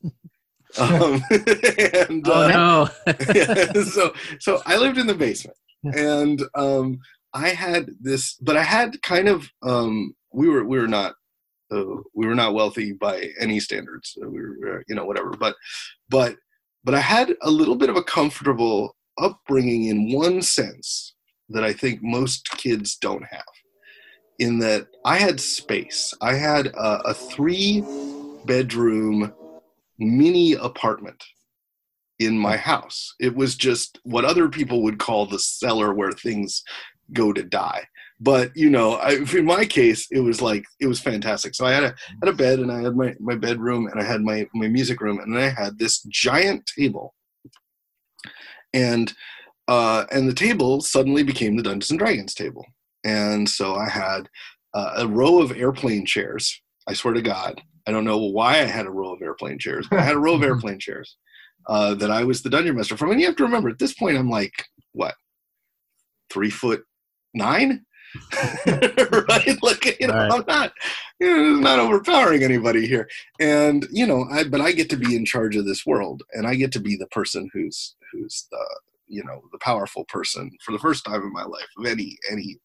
um, [laughs] and
Oh
uh,
no.
yeah, [laughs] so so I lived in the basement, and um, I had this, but I had kind of um, we were we were not uh, we were not wealthy by any standards. Uh, We were you know whatever, but but but I had a little bit of a comfortable upbringing in one sense that I think most kids don't have. In that I had space. I had a, a three bedroom mini apartment in my house. It was just what other people would call the cellar where things go to die. But you know, I, in my case, it was like it was fantastic. So I had a had a bed, and I had my my bedroom, and I had my my music room, and then I had this giant table, and uh, and the table suddenly became the Dungeons and Dragons table. And so I had uh, a row of airplane chairs. I swear to God, I don't know why I had a row of airplane chairs, but I had a row of [laughs] airplane chairs uh, that I was the dungeon master from. And you have to remember, at this point, I'm like, what, three foot nine? [laughs] right? [laughs] Like, you know,
Right.
I'm not, you know, not overpowering anybody here. And, you know, I, but I get to be in charge of this world and I get to be the person who's, who's the, you know, the powerful person for the first time in my life of any, any,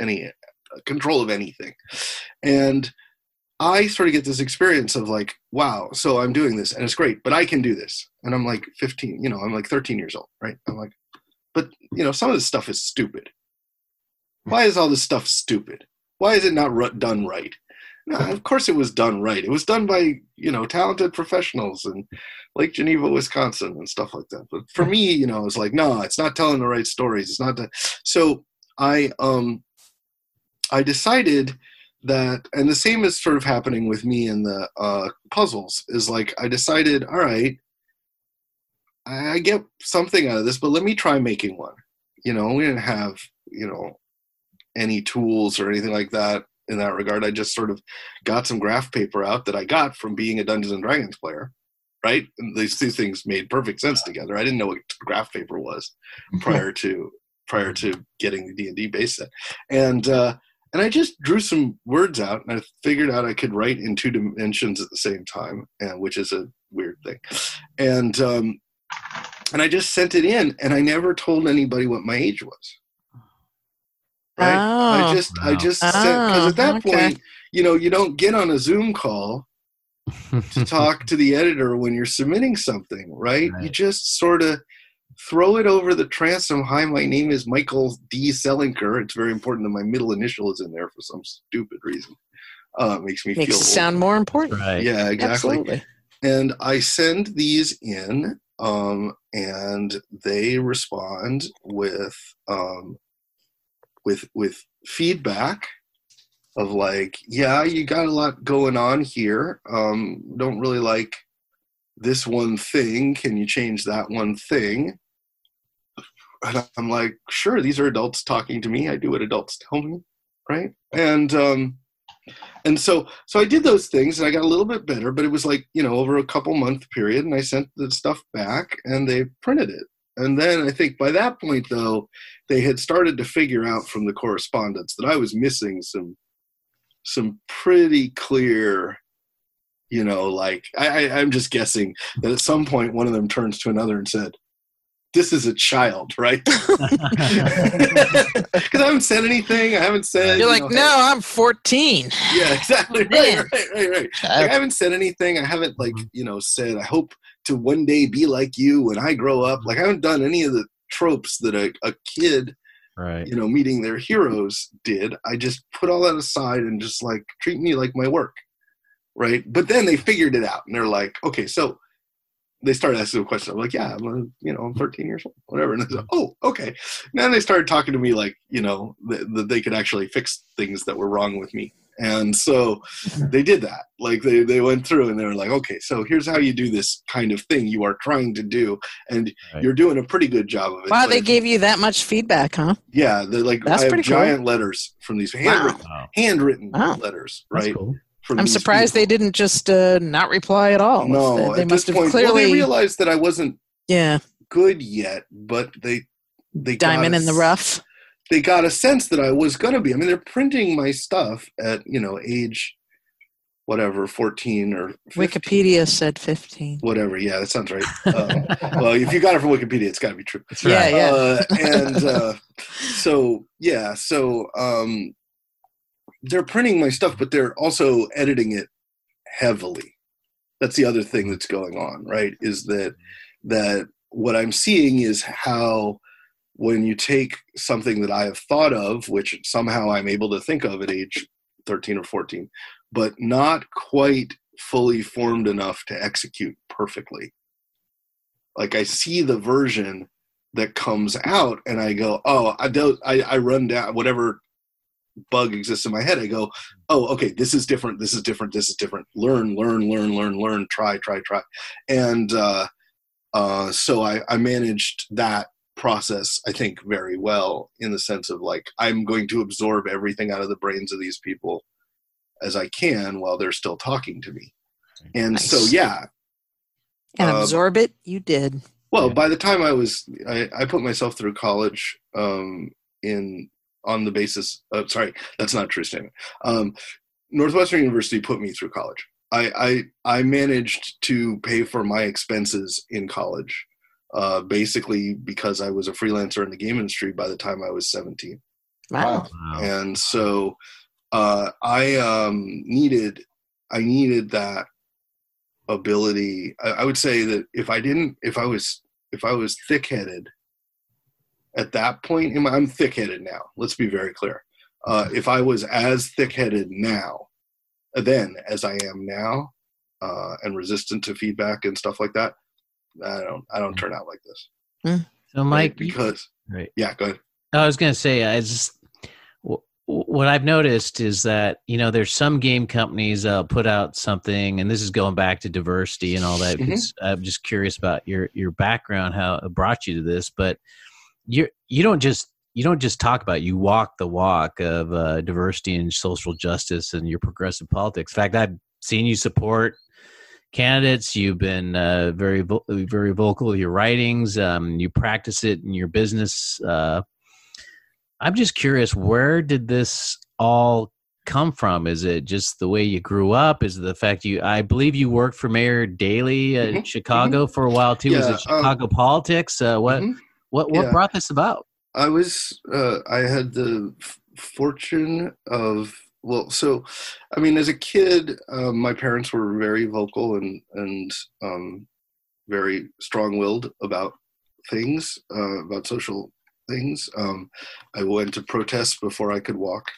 any uh, control of anything. And, I sort of get this experience of like, wow, so I'm doing this and it's great, but I can do this. And I'm like 15, you know, I'm like 13 years old, right? I'm like, but you know, some of this stuff is stupid. Why is all this stuff stupid? Why is it not done right? No, of course it was done right. It was done by, you know, talented professionals and Lake Geneva, Wisconsin and stuff like that. But for me, you know, it's like, no, it's not telling the right stories. It's not that. So I, um, I decided that and the same is sort of happening with me in the uh, puzzles is like i decided all right I get something out of this but let me try making one you know we didn't have you know any tools or anything like that in that regard. I just sort of got some graph paper out that i got from being a dungeons and dragons player right? And these two things made perfect sense together. I didn't know what graph paper was [laughs] prior to prior to getting the d&d base set. And uh and I just drew some words out, and I figured out I could write in two dimensions at the same time, and which is a weird thing. And um, and I just sent it in, and I never told anybody what my age was. Right? I
Oh.
just I just sent because at that
Oh, okay.
point, you know, you don't get on a Zoom call to [laughs] talk to the editor when you're submitting something, right? You just sort of throw it over the transom. Hi, my name is Michael D. Selinker. It's very important that my middle initial is in there for some stupid reason. Uh, it makes me
Makes
feel
it sound more important.
right.
Yeah, exactly.
Absolutely.
And I send these in, um, and they respond with um, with with feedback of like, yeah, you got a lot going on here. Um, don't really like this one thing. Can you change that one thing? and I'm like, sure, these are adults talking to me. I do what adults tell me, right? And um, and so so I did those things, and I got a little bit better. But it was like you know over a couple month period, and I sent the stuff back, and they printed it. And then I think by that point, though, they had started to figure out from the correspondence that I was missing some some pretty clear you know like I, I i'm just guessing that at some point one of them turns to another and said this is a child right? [laughs] [laughs] Because i haven't said anything i haven't said
You're
you
like,
know,
no, I'm 14.
yeah exactly. [laughs] Right right right right. Like, i haven't said anything i haven't like mm-hmm. you know said i hope to one day be like you when i grow up. Like i haven't done any of the tropes that a, a kid
Right.
you know meeting their heroes did. I just put all that aside and just like treat me like my work right? But then they figured it out and they're like okay so they started asking a question. I'm like yeah i'm a, you know i'm 13 years old whatever. And they said oh okay. And then they started talking to me like you know that, that they could actually fix things that were wrong with me and so they did that like they, they went through and they were like okay so here's how you do this kind of thing you are trying to do and
Right.
you're doing a pretty good job of it
Wow, they
if-
gave you that much feedback, huh?
yeah, they're like
That's
I have
pretty cool.
giant letters from these handwritten,
Wow.
handwritten
Wow.
letters,
That's
right?
cool.
I'm
these
surprised they didn't just uh, not reply at all.
No,
they, they
at
must
this
have
point, well,
clearly,
they realized that I wasn't
yeah,
good yet, but they they got
diamond
a
in the rough.
They got a sense that I was going to be. I mean, they're printing my stuff at you know age whatever, 14 or 15,
Wikipedia said 15.
whatever. Yeah, that sounds right. [laughs] Um, well, if you got it from Wikipedia, it's got to be true.
That's
Yeah, yeah.
uh, and [laughs] uh, so yeah so um, they're printing my stuff but they're also editing it heavily that's the other thing that's going on right is that that what i'm seeing is how when you take something that i have thought of which somehow i'm able to think of at age 13 or 14 but not quite fully formed enough to execute perfectly. Like i see the version that comes out and i go oh i don't i, I run down whatever bug exists in my head i go oh okay this is different this is different this is different. Learn learn learn learn learn try try try. And uh uh so i i managed that process i think very well in the sense of like i'm going to absorb everything out of the brains of these people as i can while they're still talking to me and so yeah
And
uh,
absorb it, you did.
well,
Yeah.
by the time I was, I, I put myself through college um, in on the basis. Of, sorry, that's not a true statement. Um, Northwestern University put me through college. I, I I managed to pay for my expenses in college, uh, basically because I was a freelancer in the game industry by the time I was seventeen
Wow.
Wow.
and so uh, I um, needed I needed that ability. I, I would say that if I didn't, if I was if I was thick headed at that point in my, I'm thick headed now. Let's be very clear. Uh, if I was as thick headed now, then as I am now, uh, and resistant to feedback and stuff like that, I don't I don't turn out like this.
So, Mike, you-
because
right.
yeah, go ahead.
I was going to say, I just what I've noticed is that you know there's some game companies uh, put out something, and this is going back to diversity and all that.
Mhm.
'cause I'm just curious about your your background, how it brought you to this, but you you don't just you don't just talk about it, you walk the walk of uh, diversity and social justice and your progressive politics. In fact, I've seen you support candidates. You've been uh, very vo- very vocal with your writings. Um, you practice it in your business. Uh, I'm just curious, where did this all come from? Is it just the way you grew up? Is it the fact you? I believe you worked for Mayor Daley in
Mhm,
Chicago for a while too. Was
Yeah,
it
um,
Chicago politics? Uh, what
Mhm.
what what
yeah.
brought this about?
I was uh, I had the fortune of well, so I mean, as a kid, um, my parents were very vocal and and um, very strong-willed about things, uh, about social things. Um, I went to protests before I could walk,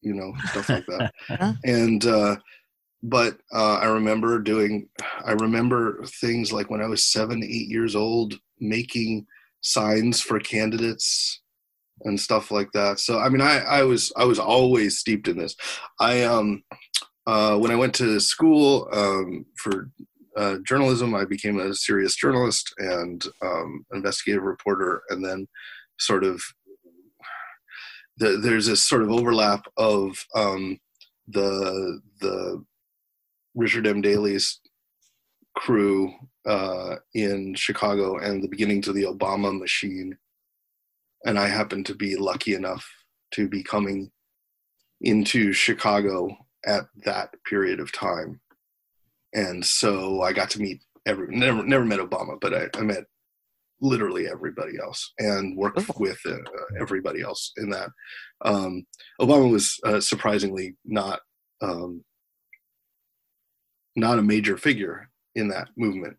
you know, stuff like that. [laughs] And uh, but uh, I remember doing. I remember things like when I was seven, eight years old, making signs for candidates and stuff like that. So I mean, I, I was I was always steeped in this. I um uh, when I went to school um, for uh, journalism, I became a serious journalist and um, investigative reporter, and then sort of the, there's this sort of overlap of um, the the Richard M. Daley's crew uh, in Chicago and the beginnings of the Obama machine. And I happen to be lucky enough to be coming into Chicago at that period of time. And so I got to meet every never never met Obama, but I, I met literally everybody else and worked
Oh.
with uh, everybody else in that. Um, Obama was uh, surprisingly not um, not a major figure in that movement,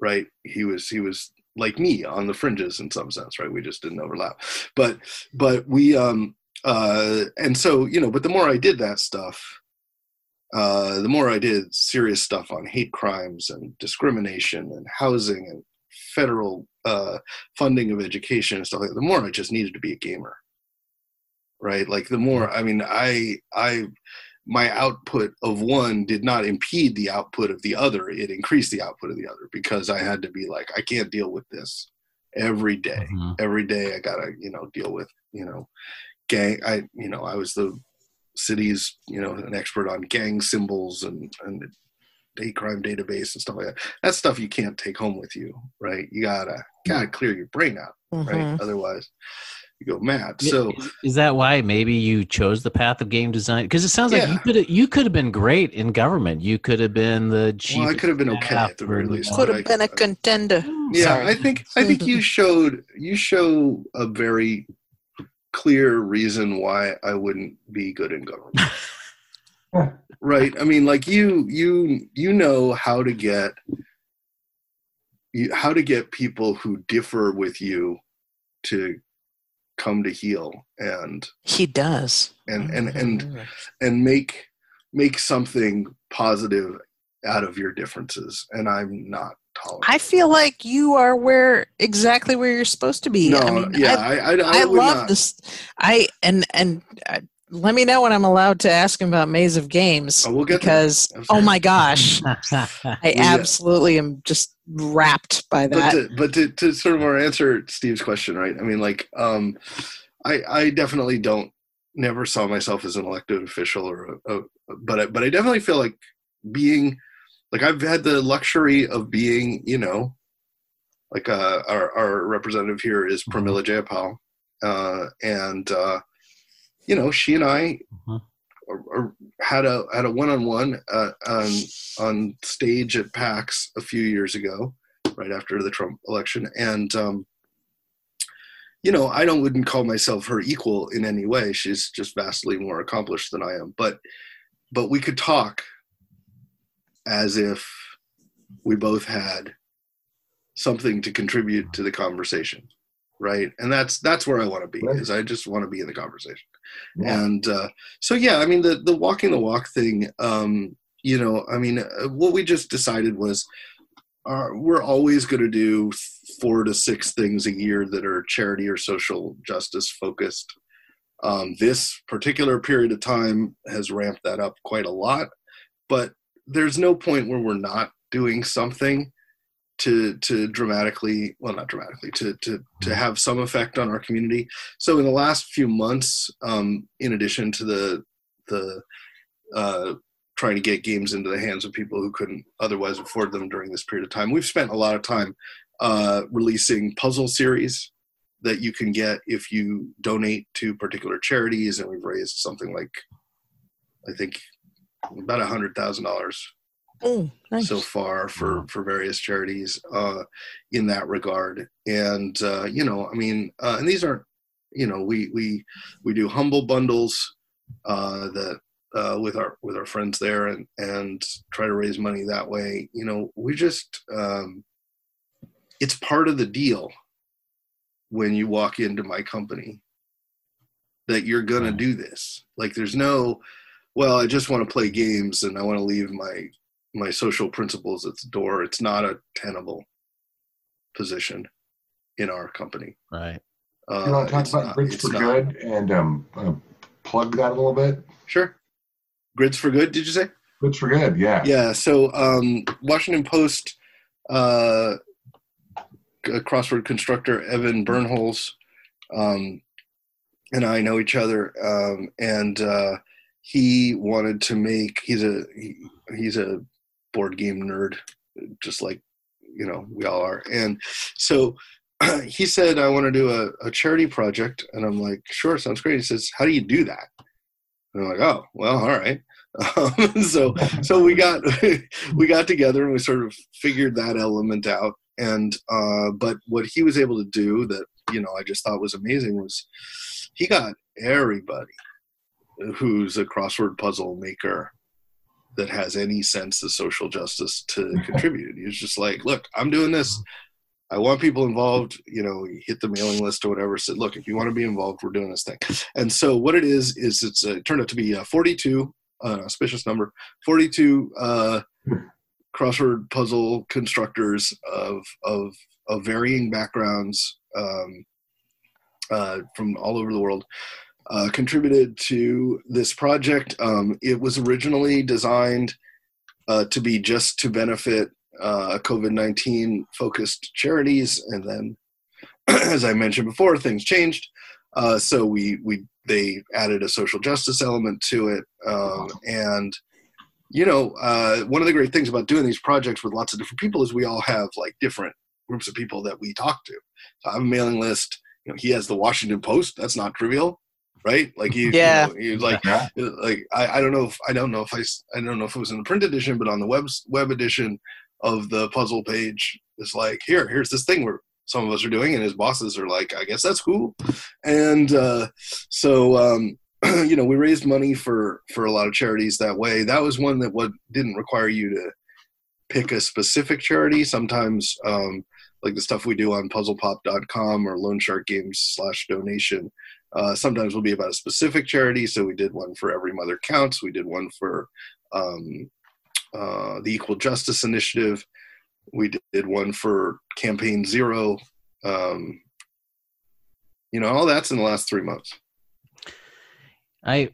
right? He was he was like me on the fringes in some sense, right? We just didn't overlap, but but we um uh and so you know, but the more I did that stuff, uh, the more I did serious stuff on hate crimes and discrimination and housing and federal uh, funding of education and stuff like that, the more I just needed to be a gamer. Right? Like the more I mean I I my output of one did not impede the output of the other. It increased the output of the other because I had to be like, I can't deal with this every day.
Mhm.
Every day I gotta, you know, deal with, you know, gang I you know, I was the city's, you know, an expert on gang symbols and, and the hate crime database and stuff like that. That's stuff you can't take home with you, right? You gotta gotta clear your brain out, right?
Mhm.
Otherwise you go mad. So
is- is that why maybe you chose the path of game design? Because it sounds like
Yeah.
you could have you could have been great in government. You could have been the chief.
well, I could have been okay
staff
at the very
or-
least.
Could have been a contender.
Oh, yeah
Sorry.
i think i think you showed you show a very clear reason why i wouldn't be good in government [laughs] right i mean like you you you know how to get you, how to get people who differ with you to come to heal and
He does.
and and and and make make something positive out of your differences and i'm not tolerant
I feel like you are where exactly where you're supposed to be.
no
I mean,
yeah
I,
i i,
I
would
love
not.
this. I and and uh, let me know when I'm allowed to ask him about Maze of Games
Oh, we'll get there.
because oh my gosh, [laughs] I
yeah.
absolutely am just wrapped by
but
that.
to, but to, to sort of more answer Steve's question, right? I mean, like, um, I I definitely don't never saw myself as an elected official or a, a but I, but I definitely feel like being like I've had the luxury of being, you know, like uh, our our representative here is Pramila Jayapal, uh, and uh, you know, she and I
Mhm.
are, are, had a had a one on one on on stage at PAX a few years ago, right after the Trump election, and um, you know, I don't wouldn't call myself her equal in any way. She's just vastly more accomplished than I am, but but we could talk as if we both had something to contribute to the conversation right and that's that's where i want to be
Right.
is i just want to be in the conversation
Yeah.
and uh, so yeah i mean the the walking the walk thing um you know i mean uh, what we just decided was uh, we're always going to do four to six things a year that are charity or social justice focused um, this particular period of time has ramped that up quite a lot but there's no point where we're not doing something to to dramatically well not dramatically to to to have some effect on our community. So in the last few months um in addition to the the uh trying to get games into the hands of people who couldn't otherwise afford them during this period of time we've spent a lot of time uh releasing puzzle series that you can get if you donate to particular charities and we've raised something like i think about a hundred thousand dollars
Oh, nice.
so far for for various charities uh in that regard. And uh you know i mean uh and these aren't you know we we we do humble bundles uh that uh with our with our friends there and and try to raise money that way. You know we just um it's part of the deal when you walk into my company that you're gonna do this. Like there's no well i just want to play games and i want to leave my my social principles at the door. It's not a tenable position in our company.
right.
Uh,
you want to talk about
not-
Grids for
not.
Good and um, uh, plug that a little bit?
Sure. Grids for good, did you say?
Grids for Good, yeah.
Yeah. So um, Washington Post uh, c- crossword constructor Evan Birnholz um, and I know each other, um, and uh, he wanted to make. He's a he, he's a board game nerd, just like you know we all are, and so. [clears throat] he said, "I want to do a, a charity project," and I'm like, "Sure, sounds great." He says, "How do you do that?" And I'm like, "Oh, well, all right." [laughs] Um, so so we got [laughs] we got together and we sort of figured that element out. And uh, but what he was able to do that you know I just thought was amazing was he got everybody who's a crossword puzzle maker that has any sense of social justice to [laughs] contribute. He was just like, look, I'm doing this. I want people involved. You know, hit the mailing list or whatever. Said, look, if you want to be involved, we're doing this thing. And so what it is is it's uh, it turned out to be uh, 42, uh, auspicious number, 42 uh, crossword puzzle constructors of of of varying backgrounds um, uh, from all over the world. Uh, contributed to this project. Um, it was originally designed uh, to be just to benefit uh, COVID 19 focused charities. And then, [clears throat] as I mentioned before, things changed. Uh, so we, we they added a social justice element to it. Um, and, you know, uh, one of the great things about doing these projects with lots of different people is we all have like different groups of people that we talk to. So I have a mailing list. You know, he has the Washington Post. That's not trivial right? Like you,
Yeah.
you, know, you like, like I, I don't know if I don't know if I I don't know if it was in the print edition, but on the web web edition of the puzzle page, it's like here, here's this thing where some of us are doing, and his bosses are like, I guess that's cool, and uh, so um, [clears throat] you know we raised money for for a lot of charities that way. That was one that what didn't require you to pick a specific charity. Sometimes. Um, like the stuff we do on puzzlepop.com or Lone Shark games slash donation uh, sometimes will be about a specific charity. So we did one for Every Mother Counts. We did one for um, uh, the Equal Justice Initiative. We did one for Campaign Zero. Um, you know, all that's in the last three months.
I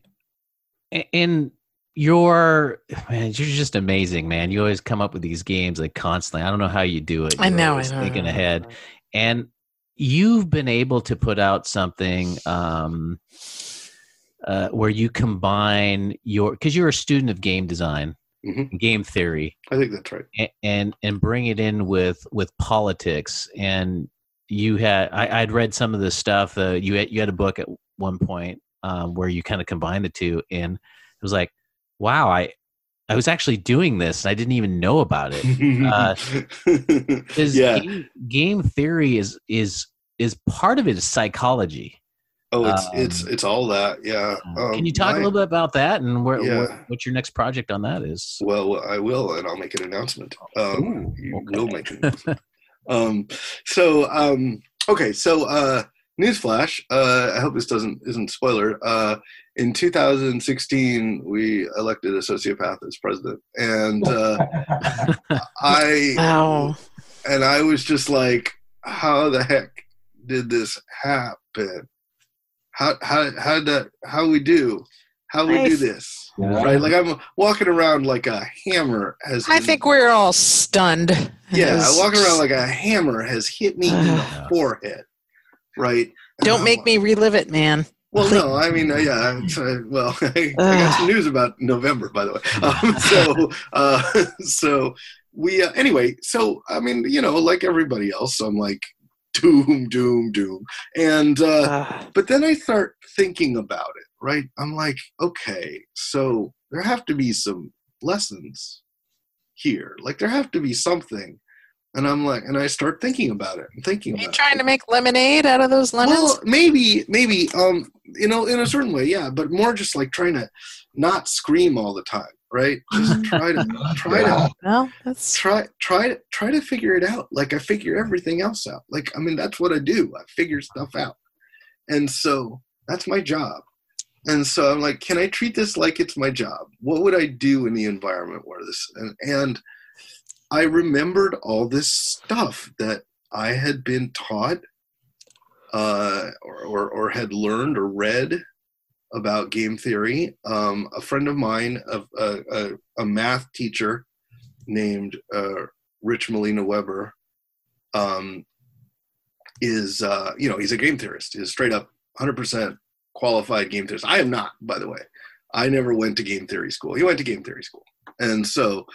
in you're man, you're just amazing, man. You always come up with these games like constantly. I don't know how you do it.
I
You're
know, I
always
know, I
Thinking
know, I
ahead,
know.
and you've been able to put out something um, uh, where you combine your because you're a student of game design,
Mhm.
game theory,
I think that's right.
a- and and bring it in with with politics and you had I, i'd read some of the stuff uh, you had you had a book at one point um, where you kind of combined the two and it was like wow i i was actually doing this and i didn't even know about it Uh, [laughs]
yeah.
game, game theory is is is part of it is psychology
Oh, it's it's
um,
it's all that. Yeah.
can
Um,
you talk
my-
a little bit about that and where,
Yeah.
what, what your next project on that is
Well, I will, and I'll make an announcement. Um,
Ooh,
you
okay.
will make an [laughs] announcement. um, so, um, okay, so uh, newsflash. Uh, I hope this doesn't isn't spoiler. Uh, in 2016, we elected a sociopath as president, and uh, [laughs] I
Wow.
and I was just like, how the heck did this happen? How how how did that how we do? How we
I
do
th-
this? Right? Like I'm walking around like a hammer has
I think we're all stunned.
yeah,
i
walk around like a hammer has hit me in the [sighs] forehead. Right?
Don't
I'm
make me relive it, man.
Well, no, I mean, uh, yeah. uh, well, [laughs] I, got some news about November, by the way. [laughs] Um, so, uh, [laughs] so we uh, anyway. So, I mean, you know, like everybody else, I'm like doom, doom, doom, and Uh, but then I start thinking about it. Right? I'm like, okay, so there have to be some lessons here. Like there have to be something. And I'm like, and I start thinking about it and thinking
are
about
you
it.
trying to make lemonade out of those lemons?
Well, maybe, maybe, um, you know, in a certain way, yeah, but more just like trying to not scream all the time, right? Just [laughs] try to try
Yeah.
to
well, that's
try try to try to figure it out. Like I figure everything else out. Like I mean, that's what I do. I figure stuff out, and so that's my job. And so I'm like, can I treat this like it's my job? What would I do in the environment where this and and I remembered all this stuff that I had been taught uh, or, or, or had learned or read about game theory. Um, a friend of mine, a, a, a, math teacher named uh, Rich Malena-Webber, um, is uh, you know he's a game theorist. He's straight up 100% qualified game theorist. I am not, by the way. I never went to game theory school. He went to game theory school, and so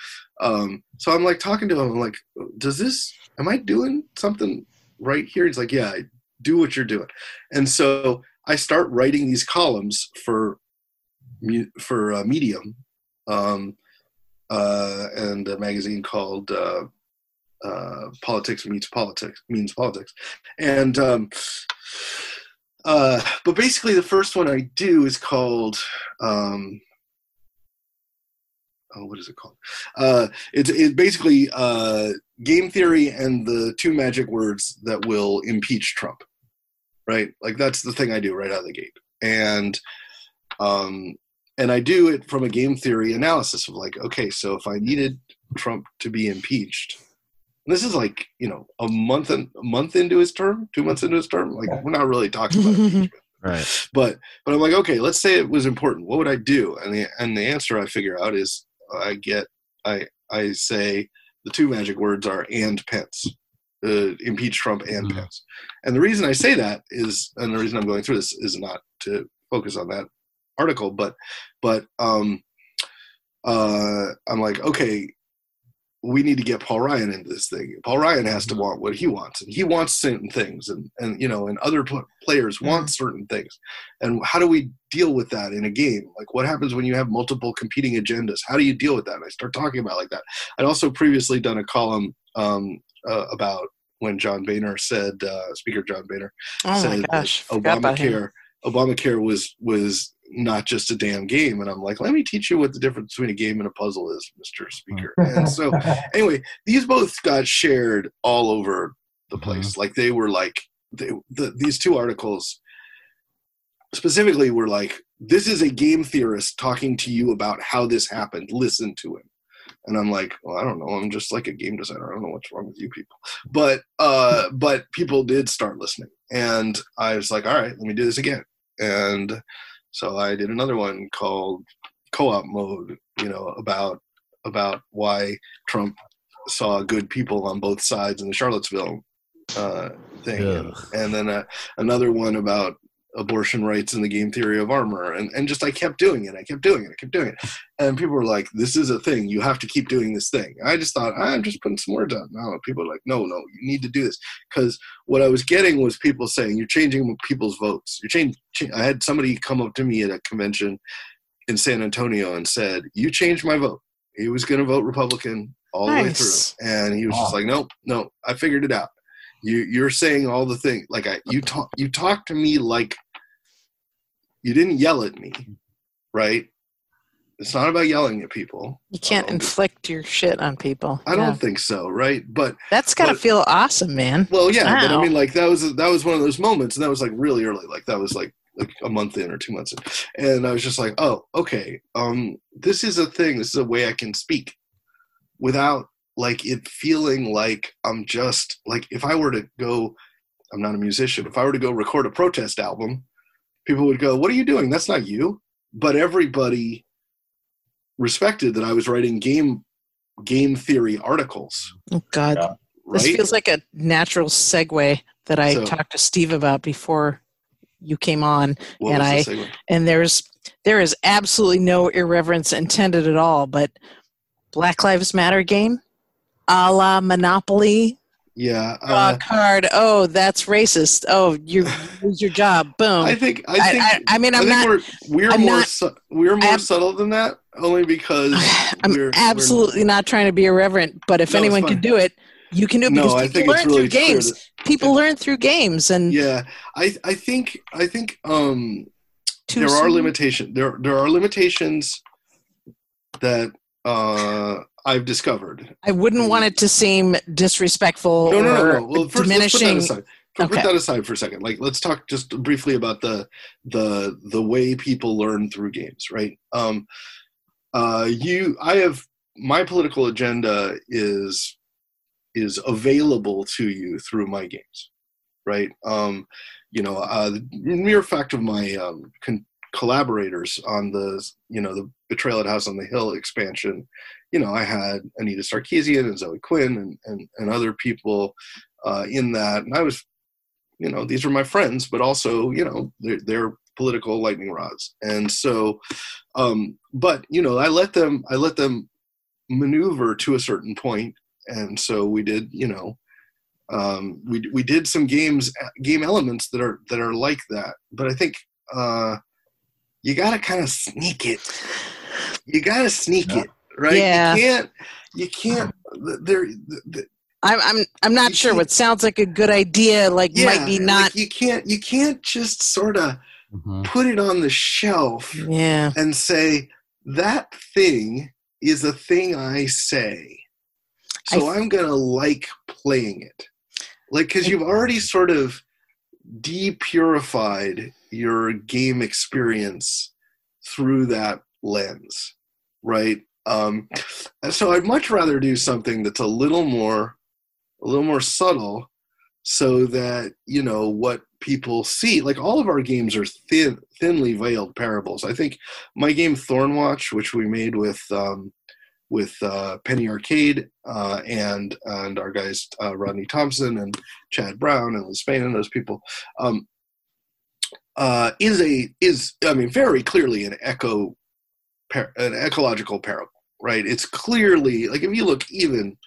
um, so I'm like talking to him. I'm like, does this? Am I doing something right here? He's like, yeah, do what you're doing. And so I start writing these columns for for uh, Medium um, uh, and a magazine called uh, uh, Politics Meets Politics Means Politics, and um, uh, but basically the first one I do is called. Um, oh, what is it called? Uh, it's it's basically uh, game theory and the two magic words that will impeach Trump. Right, like that's the thing I do right out of the gate, and um, and I do it from a game theory analysis of like, okay, so if I needed Trump to be impeached, this is like you know a month and a month into his term, two months into his term, like we're not really talking about [laughs] impeachment.
Right.
But but I'm like, okay, let's say it was important. What would I do? And the and the answer I figure out is I get I I say the two magic words are and Pence. Uh, impeach Trump and
Mhm.
Pence. And the reason I say that is, and the reason I'm going through this is not to focus on that article, but but um, uh, I'm like, okay, we need to get Paul Ryan into this thing. Paul Ryan has to want what he wants, and he wants certain things, and and you know, and other pl- players want certain things. And how do we deal with that in a game? Like, what happens when you have multiple competing agendas? How do you deal with that? And I start talking about like that. I'd also previously done a column um, uh, about when John Boehner said, uh, Speaker John Boehner
Oh
said that
gosh.
Obamacare Obamacare was was not just a damn game, and I'm like, let me teach you what the difference between a game and a puzzle is, Mr. Speaker. [laughs] And so anyway, these both got shared all over the place. Like they were like they, the, these two articles specifically were like, this is a game theorist talking to you about how this happened. Listen to him. And I'm like, well, I don't know. I'm just like a game designer. I don't know what's wrong with you people. But uh, [laughs] but people did start listening, and I was like, all right, let me do this again. And so I did another one called Co-op Mode. You know about about why Trump saw good people on both sides in the Charlottesville uh, thing, and, and then uh, another one about abortion rights and the game theory of armor, and and just I kept doing it, I kept doing it, I kept doing it, and people were like, "This is a thing. You have to keep doing this thing." I just thought ah, I'm just putting some words out. now people are like, "No, no, you need to do this," because what I was getting was people saying, "You're changing people's votes." You're changing. I had somebody come up to me at a convention in San Antonio and said, "You changed my vote." He was going to vote Republican all the way through, and he was just
Wow.
like, "Nope, no, I figured it out." You you're saying all the things like I you talk you talk to me like you didn't yell at me, right? It's not about yelling at people.
You can't inflict your shit on people.
I
Yeah.
don't think so, right? But
That's gotta
but-
feel awesome, man.
well, yeah, but I mean, like that was that was one of those moments, and that was like really early, like that was like like a month in or two months in, and I was just like, oh, okay, um, this is a thing. This is a way I can speak without like it feeling like I'm just like if I were to go, I'm not a musician. If I were to go record a protest album, people would go, "What are you doing? That's not you." But everybody respected that I was writing game game theory articles,
Oh God,
Yeah.
right?
this feels like a natural segue that I
So-
talked to Steve about before you came on.
What
and
was the
and there's there is absolutely no irreverence intended at all but black lives matter game a la monopoly?
Yeah,
draw
uh,
a card. Oh that's racist. Oh you lose your job. Boom.
I think I
I,
think
I, I mean
I
i'm
think
not
we're we're
I'm
more
not-
su- we're more
I'm-
subtle than that only because [sighs]
i'm
we're,
absolutely not trying to be irreverent but if
No,
anyone can do it you can do it
no,
because
I
people
think
learn
it's really
through games.
that-
people learn through games and
yeah, I I think I think um there are limitations there there are limitations that uh I've discovered.
i wouldn't want it to seem disrespectful
No, no, no,
or
no. Well, first let's put that
diminishing
aside. Put, put that aside for a second. Like, let's talk just briefly about the the the way people learn through games, right? Um, uh, you, I have my political agenda is is available to you through my games, right? Um, you know, uh, the mere fact of my um, con- collaborators on the you know the Betrayal at House on the Hill expansion, you know, I had Anita Sarkeesian and Zoe Quinn and and, and other people uh, in that, and I was you know these were my friends but also you know they're, they're political lightning rods. And so um but you know i let them i let them maneuver to a certain point. And so we did you know um we we did some games game elements that are that are like that. But i think uh you gotta kind of sneak it. You gotta sneak
Yeah.
it right
Yeah.
you can't you can't there
I'm I'm I'm not sure. What sounds like a good idea, like might be
like,
not.
you can't you can't just sort of
Mhm.
put it on the shelf
yeah.
and say that thing is a thing I say. So
I-
I'm going to like playing it. Like cuz you've already sort of depurified your game experience through that lens, right? Um so I'd much rather do something that's a little more a little more subtle so that you know what people see like all of our games are thin thinly veiled parables. I think my game thornwatch which we made with um with uh, penny arcade uh, and and our guys uh, rodney thompson and chad brown and liz spain and those people um uh is a is i mean very clearly an echo an ecological parable right? It's clearly like if you look even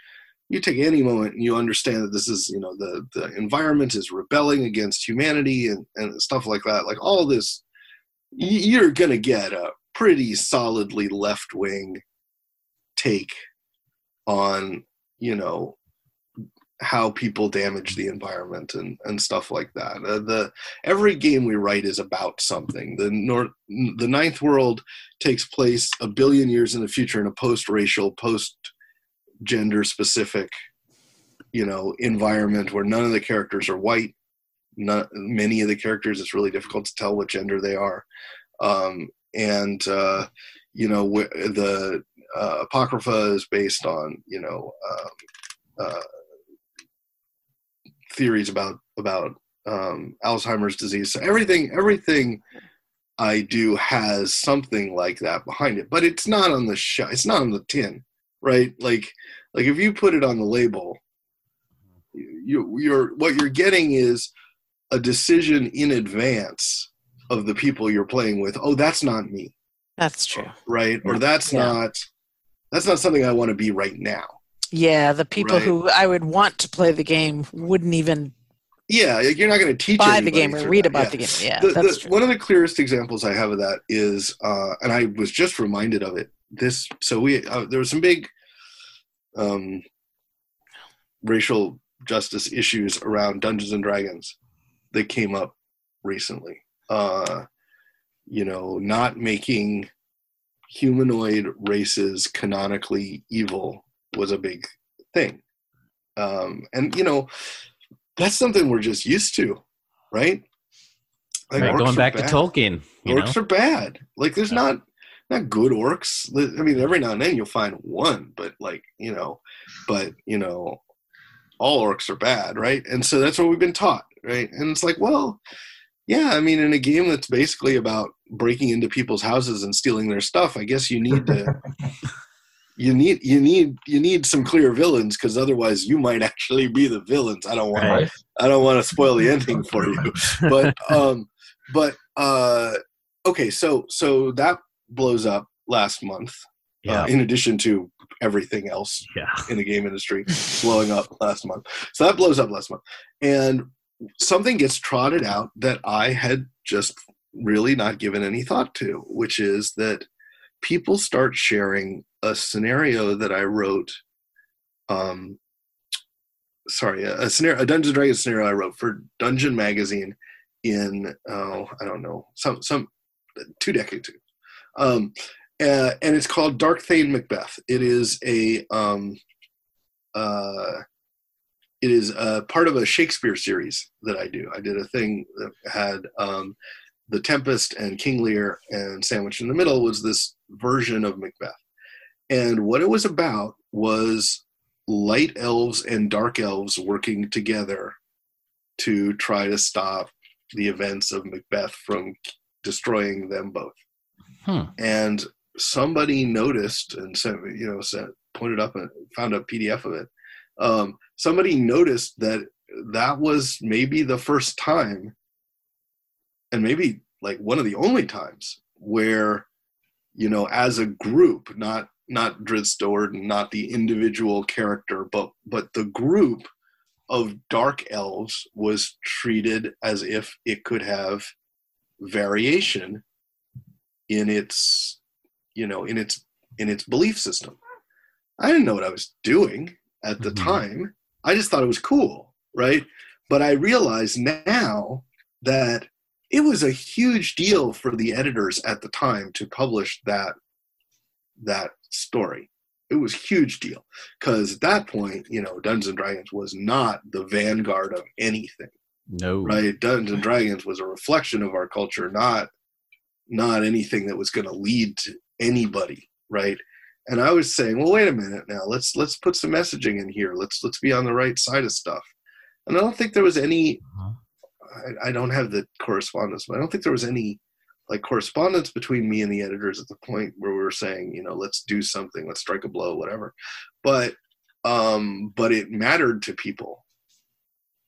you take any moment and you understand that this is you know the the environment is rebelling against humanity and and stuff like that like all this you're gonna get a pretty solidly left wing take on you know how people damage the environment and and stuff like that. Uh, the every game we write is about something. The north the ninth world takes place a billion years in the future in a post-racial post gender specific you know environment where none of the characters are white. Not many of the characters it's really difficult to tell what gender they are. Um, and uh, you know wh- the uh, apocrypha is based on you know um, uh, theories about about um, alzheimer's disease. So everything everything i do has something like that behind it but it's not on the show it's not on the tin right? Like like if you put it on the label you you're what you're getting is a decision in advance of the people you're playing with. Oh that's not me.
That's true.
right? Or that's
Yeah.
not that's not something i want to be right now
Yeah, the people
Right.
who I would want to play the game wouldn't even
yeah you're not going to teach
buy the game or read
that.
about
Yeah.
the game. Yeah,
the,
that's
the,
true.
one of the clearest examples I have of that is, uh, and I was just reminded of it. This, so we uh, there were some big um, racial justice issues around Dungeons and Dragons that came up recently. Uh, you know, not making humanoid races canonically evil was a big thing, um, and you know, that's something we're just used to, right? Like,
Right,
orcs
going back to
bad.
Tolkien, you know?
orcs are bad. Like there's not not good orcs. I mean, every now and then you'll find one, but like you know, but you know, all orcs are bad, right? And so that's what we've been taught, right? And it's like, well, yeah, I mean, in a game that's basically about breaking into people's houses and stealing their stuff, I guess you need to. [laughs] You need you need you need some clear villains because otherwise you might actually be the villains. I don't want
Right.
I don't want to spoil the ending for you, but [laughs] um, but uh, okay, so so that blows up last month.
Yeah.
Uh, in addition to everything else
Yeah.
in the game industry blowing up last month, so that blows up last month, and something gets trotted out that I had just really not given any thought to, which is that people start sharing a scenario that I wrote. Um, sorry, a, a scenario, a Dungeons and Dragons scenario I wrote for Dungeon Magazine in oh I don't know some some two decades ago, um, uh, and it's called Dark Thane Macbeth. It is a um, uh, it is a part of a Shakespeare series that I do. I did a thing that had um, the Tempest and King Lear, and sandwiched in the middle was this version of Macbeth. And what it was about was light elves and dark elves working together to try to stop the events of Macbeth from destroying them both.
Hmm.
And somebody noticed and sent, you know, sent, pointed up and found a PDF of it. Um, somebody noticed that that was maybe the first time, and maybe like one of the only times where, you know, as a group, not not Drizzt not the individual character, but but the group of dark elves was treated as if it could have variation in its you know in its in its belief system. I didn't know what i was doing at the
Mhm.
time. I just thought it was cool right? But i realize now that it was a huge deal for the editors at the time to publish that that story. It was huge deal because at that point you know dungeons and dragons was not the vanguard of anything
No.
right? Dungeons and dragons was a reflection of our culture not not anything that was going to lead to anybody right? And i was saying well wait a minute now let's let's put some messaging in here. Let's let's be on the right side of stuff. And i don't think there was any
Uh-huh.
I, I don't have the correspondence but i don't think there was any like correspondence between me and the editors at the point where we were saying you know let's do something let's strike a blow whatever but um but it mattered to people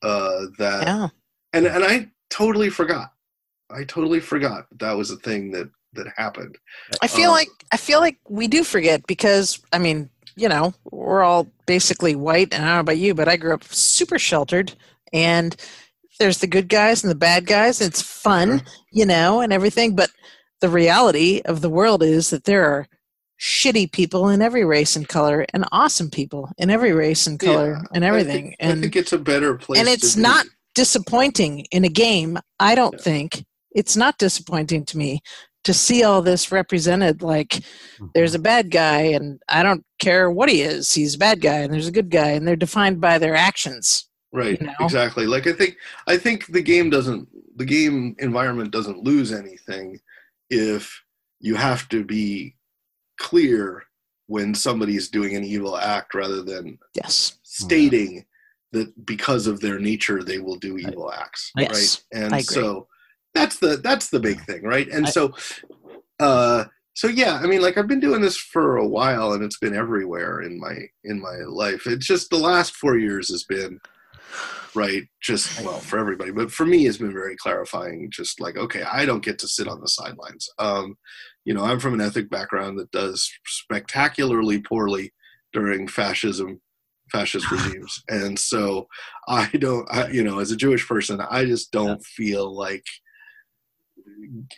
uh that
Yeah.
and and I totally forgot. I totally forgot that, that was a thing that that happened.
I feel
Um,
like I feel like we do forget because I mean, you know, we're all basically white, and I don't know about you, but I grew up super sheltered, and there's the good guys and the bad guys. It's fun, you know, and everything. But the reality of the world is that there are shitty people in every race and color, and awesome people in every race and color,
Yeah,
and
I
everything.
think, I think it's a better place.
and it's not disappointing in a game i don't
Yeah.
think it's not disappointing to me to see all this represented like
Mm-hmm.
there's a bad guy and i don't care what he is he's a bad guy and there's a good guy and they're defined by their actions
right.
you know?
Exactly. Like I think I think the game doesn't the game environment doesn't lose anything if you have to be clear when somebody's doing an evil act rather than
yes
stating that because of their nature they will do evil acts
Yes,
right and so that's the that's the big thing right and
I-
so uh so yeah i mean like i've been doing this for a while and it's been everywhere in my in my life it's just the last four years has been right? Just well for everybody. But for me it's been very clarifying just like okay i don't get to sit on the sidelines. Um you know i'm from an ethnic background that does spectacularly poorly during fascism fascist [laughs] regimes. And so i don't I, you know as a jewish person i just don't feel like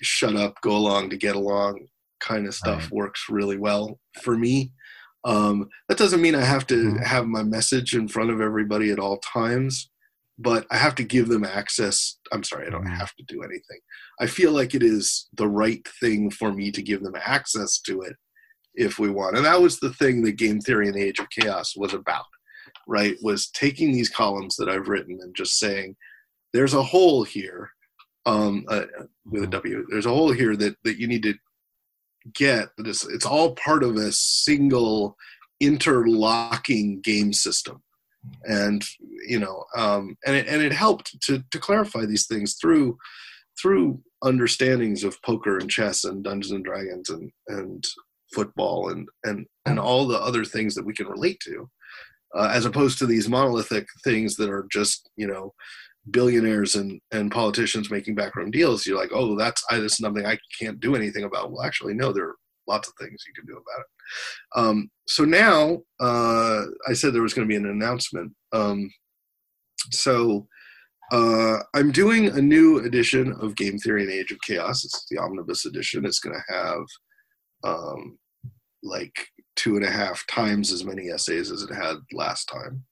shut up go along to get along kind of stuff
Right.
works really well for me um, that doesn't mean i have to
Mhm.
have my message in front of everybody at all times but i have to give them access. I'm sorry i don't
Mhm.
have to do anything. I feel like it is the right thing for me to give them access to it if we want. And that was the thing that game theory and the age of chaos was about right? Was taking these columns that i've written and just saying there's a hole here um, uh, with a w there's a hole here that that you need to get that is it's all part of a single interlocking game system. And you know um, and it, and it helped to to clarify these things through through understandings of poker and chess and Dungeons and Dragons and and football and and and all the other things that we can relate to, uh, as opposed to these monolithic things that are just you know billionaires and and politicians making backroom deals. You're like, oh, that's I, that's something I can't do anything about. Well, actually, no, there are lots of things you can do about it. Um, so now uh, I said there was going to be an announcement. Um, so uh, I'm doing a new edition of Game Theory and Age of Chaos. It's the omnibus edition. It's going to have um, like two and a half times as many essays as it had last time,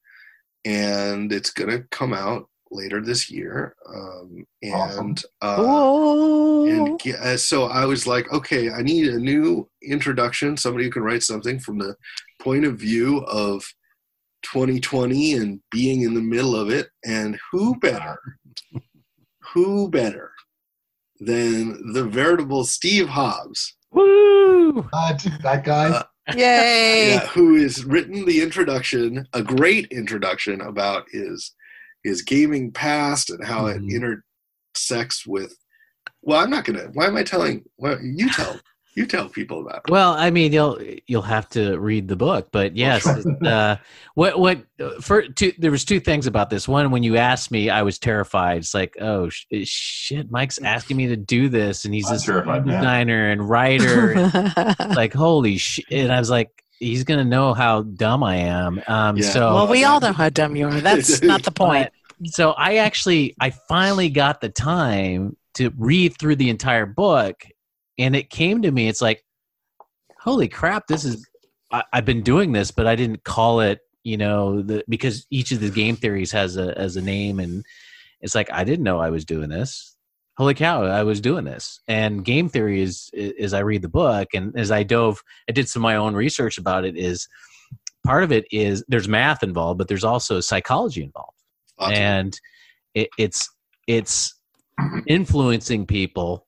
and it's going to come out later this year. Um, and
Awesome.
uh, and uh, so I was like, okay, I need a new introduction, somebody who can write something from the point of view of 2020 and being in the middle of it. And who better, who better than the veritable Steve Hobbs,
Woo!
But that guy,
Uh,
Yay.
yeah, who has written the introduction, a great introduction about his his gaming past and how
Mhm.
it intersects with. Well, I'm not gonna. Why am I telling? Well, you tell. You tell people about it.
Well, I mean, you'll you'll have to read the book, but yes, uh, what what for two, there was two things about this. One, when you asked me, I was terrified. It's like, oh sh- shit, Mike's asking me to do this, and he's
I'm
this
terrified, man.
designer and writer. and [laughs] like, holy shit! And I was like, he's gonna know how dumb I am. Um,
Yeah.
so
well, we all know how dumb you are. That's [laughs] not the point.
so I actually I finally got the time to read through the entire book and it came to me it's like holy crap this is I, I've been doing this but I didn't call it you know the because each of the game theories has a as a name and it's like I didn't know I was doing this holy cow I was doing this. And game theory is as I read the book and as I dove I did some of my own research about it is part of it is there's math involved but there's also psychology involved.
Awesome.
and it, it's it's influencing people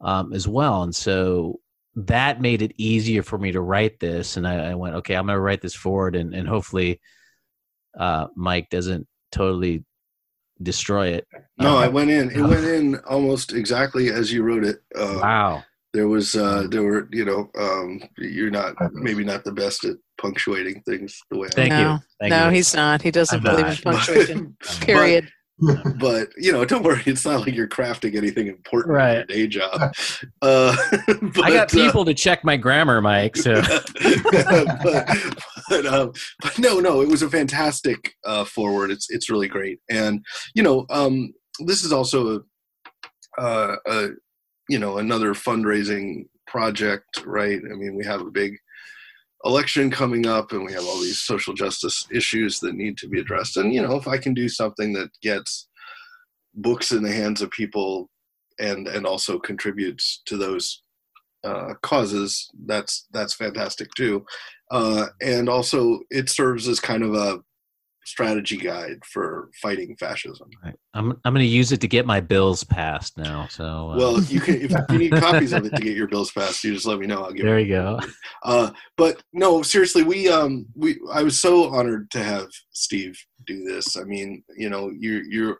um, as well. And so that made it easier for me to write this. And i, I went okay i'm going to write this foreword and, and hopefully uh, mike doesn't totally destroy it
no,
Um,
I went in. It [laughs] went in almost exactly as you wrote it. Uh,
wow
There was, uh, there were, you know, um, you're not maybe not the best at punctuating things the way. I
thank
No.
you thank
no,
you
he's not. He doesn't
I'm
believe
not.
in punctuation. [laughs]
But-
Period.
but you know, don't worry. It's not like you're crafting anything important
Right.
in your day job. Uh, but, [laughs]
i got
uh,
people to check my grammar mike so [laughs]
but, but, um, but no, no, it was a fantastic uh, foreword. It's it's really great, and you know, um, this is also a, uh, a you know another fundraising project, right? I mean, we have a big election coming up, and we have all these social justice issues that need to be addressed. And you know, if I can do something that gets books in the hands of people and and also contributes to those uh, causes, that's that's fantastic too. Uh, and also, it serves as kind of a strategy guide for fighting fascism.
Right. i'm, I'm going to use it to get my bills passed now so uh,
Well, you can if you need [laughs] copies of it to get your bills passed, you just let me know. I'll give.
there you go
Uh, but no, seriously, we um we I was so honored to have Steve do this. I mean, you know, you're you're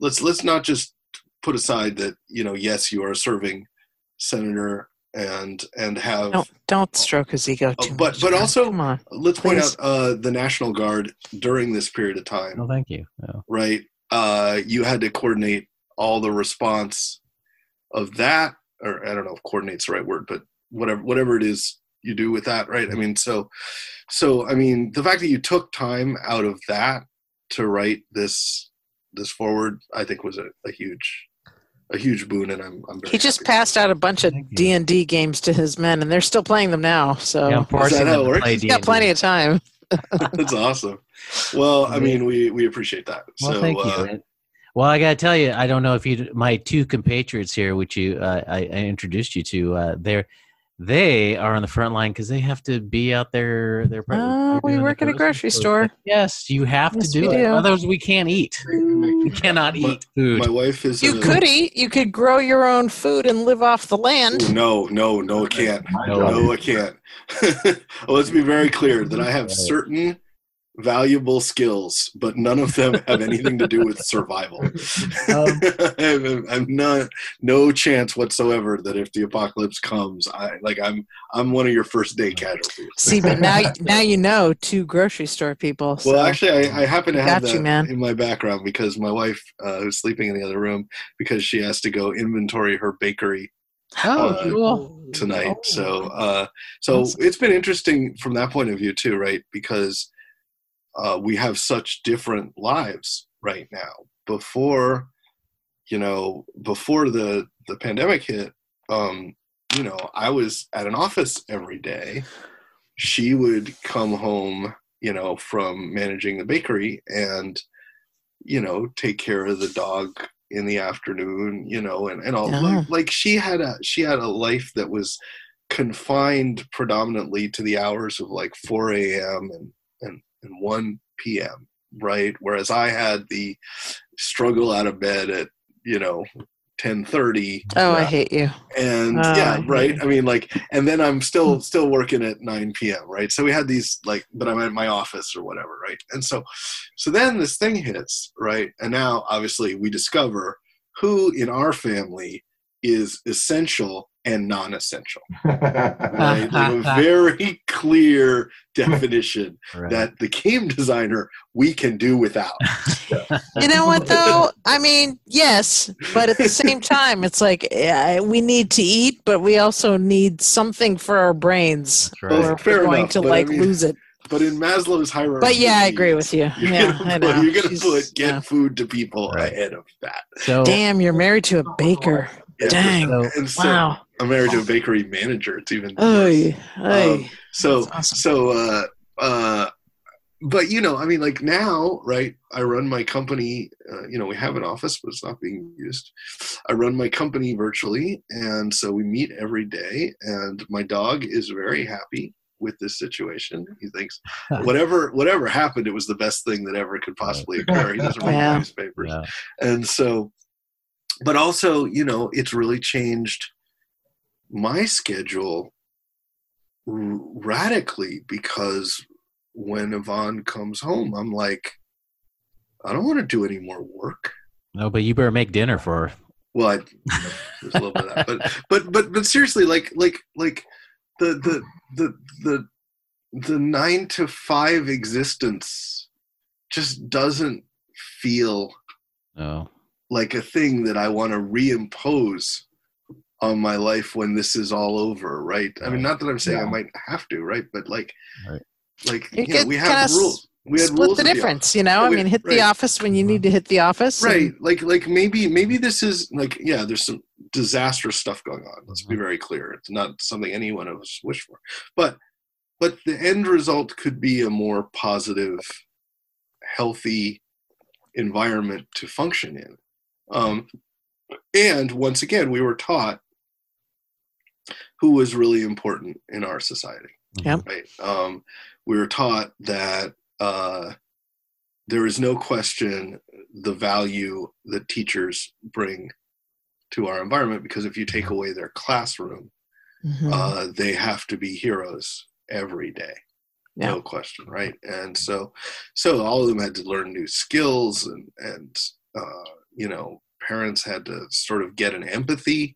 let's let's not just put aside that you know yes you are a serving senator and and have
Don't don't stroke his ego
Oh,
too
but-
much.
but
God,
also-
come on.
let's point
Please.
out uh, the National Guard during this period of time.
no thank you No.
right? Uh, you had to coordinate all the response of that, or I don't know if coordinate's the right word, but whatever whatever it is you do with that, right? I mean, so so I mean, the fact that you took time out of that to write this this foreword, I think was a, a huge a huge boon, and I'm I'm very
He just
happy.
passed out a bunch of D and D games to his men, and they're still playing them now. So
Yeah, I'm forcing
how
them
it
to
works?
play
he's got
D&D.
plenty of time. [laughs] [laughs]
That's awesome. Well, I mean, we we appreciate that.
Well,
so,
thank
uh,
you. And- Well, I gotta tell you, I don't know if you, my two compatriots here, which you, uh, I, I introduced you to, uh, they're, they are on the front line because they have to be out there. They're probably,
Oh, we work at a grocery
stores.
store.
Yes, you have
Yes,
to do
we
it.
do.
Otherwise, we can't eat. We cannot
My-
eat food.
my wife is.
You
a-
could eat. You could grow your own food and live off the land.
No, no, no, I can't.
No.
job
No, I can't. [laughs] well, let's be very clear that I have certain valuable skills, but none of them have anything to do with [laughs] survival.
Um,
I'm, [laughs] I'm not no chance whatsoever that if the apocalypse comes, I like I'm I'm one of your first day casualties.
See, but now [laughs] now you know two grocery store people. So.
Well, actually, I, I happen to have
Got
that
you, man.
in my background because my wife, uh, who's sleeping in the other room, because she has to go inventory her bakery
oh,
uh,
cool.
tonight.
Oh.
So, uh, so
Awesome.
it's been interesting from that point of view too, right? Because uh, we have such different lives right now. Before, you know, before the the pandemic hit, um, you know, I was at an office every day. She would come home, you know, from managing the bakery and, you know, take care of the dog in the afternoon, you know, and, and all
Yeah.
like, like she had a she had a life that was confined predominantly to the hours of like 4 a.m. and, and, and 1 p.m. Right. Whereas I had the struggle out of bed at, you know, 1030
oh, I hate you.
and
Oh,
yeah
hate
right
it.
i mean like and then i'm still hmm. still working at 9 p.m right so we had these like but i'm at my office or whatever right and so so then this thing hits right and now obviously we discover who in our family is essential and non-essential. [laughs] Right? Like a very clear definition [laughs]
Right.
that the game designer we can do without. [laughs]
You know what though? I mean, yes, but at the same time, it's like yeah, we need to eat, but we also need something for our brains,
right.
or
Well, fair
we're going
enough,
to
but I
like
mean-
lose it.
But in Maslow's hierarchy,
But yeah, I agree with you.
You're
Yeah,
gonna put. You're gonna
She's-
put get
yeah.
food to people ahead of that.
So
Damn, you're married to a baker.
Yeah,
Dang.
so-
so
Wow.
I'm married to a bakery manager. It's even.
Oy, oy.
Um, so
awesome.
so uh uh but you know i mean like now right i run my company uh, you know we have an office but it's not being used i run my company virtually and so we meet every day and my dog is very happy with this situation he thinks [laughs] whatever whatever happened it was the best thing that ever could possibly occur he doesn't read [laughs]
Yeah.
newspapers
yeah.
and so but also you know it's really changed my schedule r- radically because when yvonne comes home i'm like i don't want to do any more work
no, but you better make dinner for her.
well I, there's a little bit of that but but but but seriously like like like the the the the the nine to five existence just doesn't feel
No.
Like a thing that I want to reimpose on my life when this is all over, right? I mean, not that I'm saying I might have to, right? But like,
Right.
like
You
you, know, we
kinda
have rules. We had
Split
rules
the
at
difference, you know. I mean, hit
right.
the office when you need to mm-hmm. hit the office. and-
right like like maybe maybe this is like yeah there's some disastrous stuff going on let's be mm-hmm. very clear it's not something any one of us wish for but but the end result could be a more positive healthy environment to function in um and once again we were taught who was really important in our society
Yeah.
right um we were taught that uh there is no question the value that teachers bring to our environment because if you take away their classroom,
Mhm.
uh, they have to be heroes every day.
Yeah.
No question, right? And so, so all of them had to learn new skills, and and uh, you know, parents had to sort of get an empathy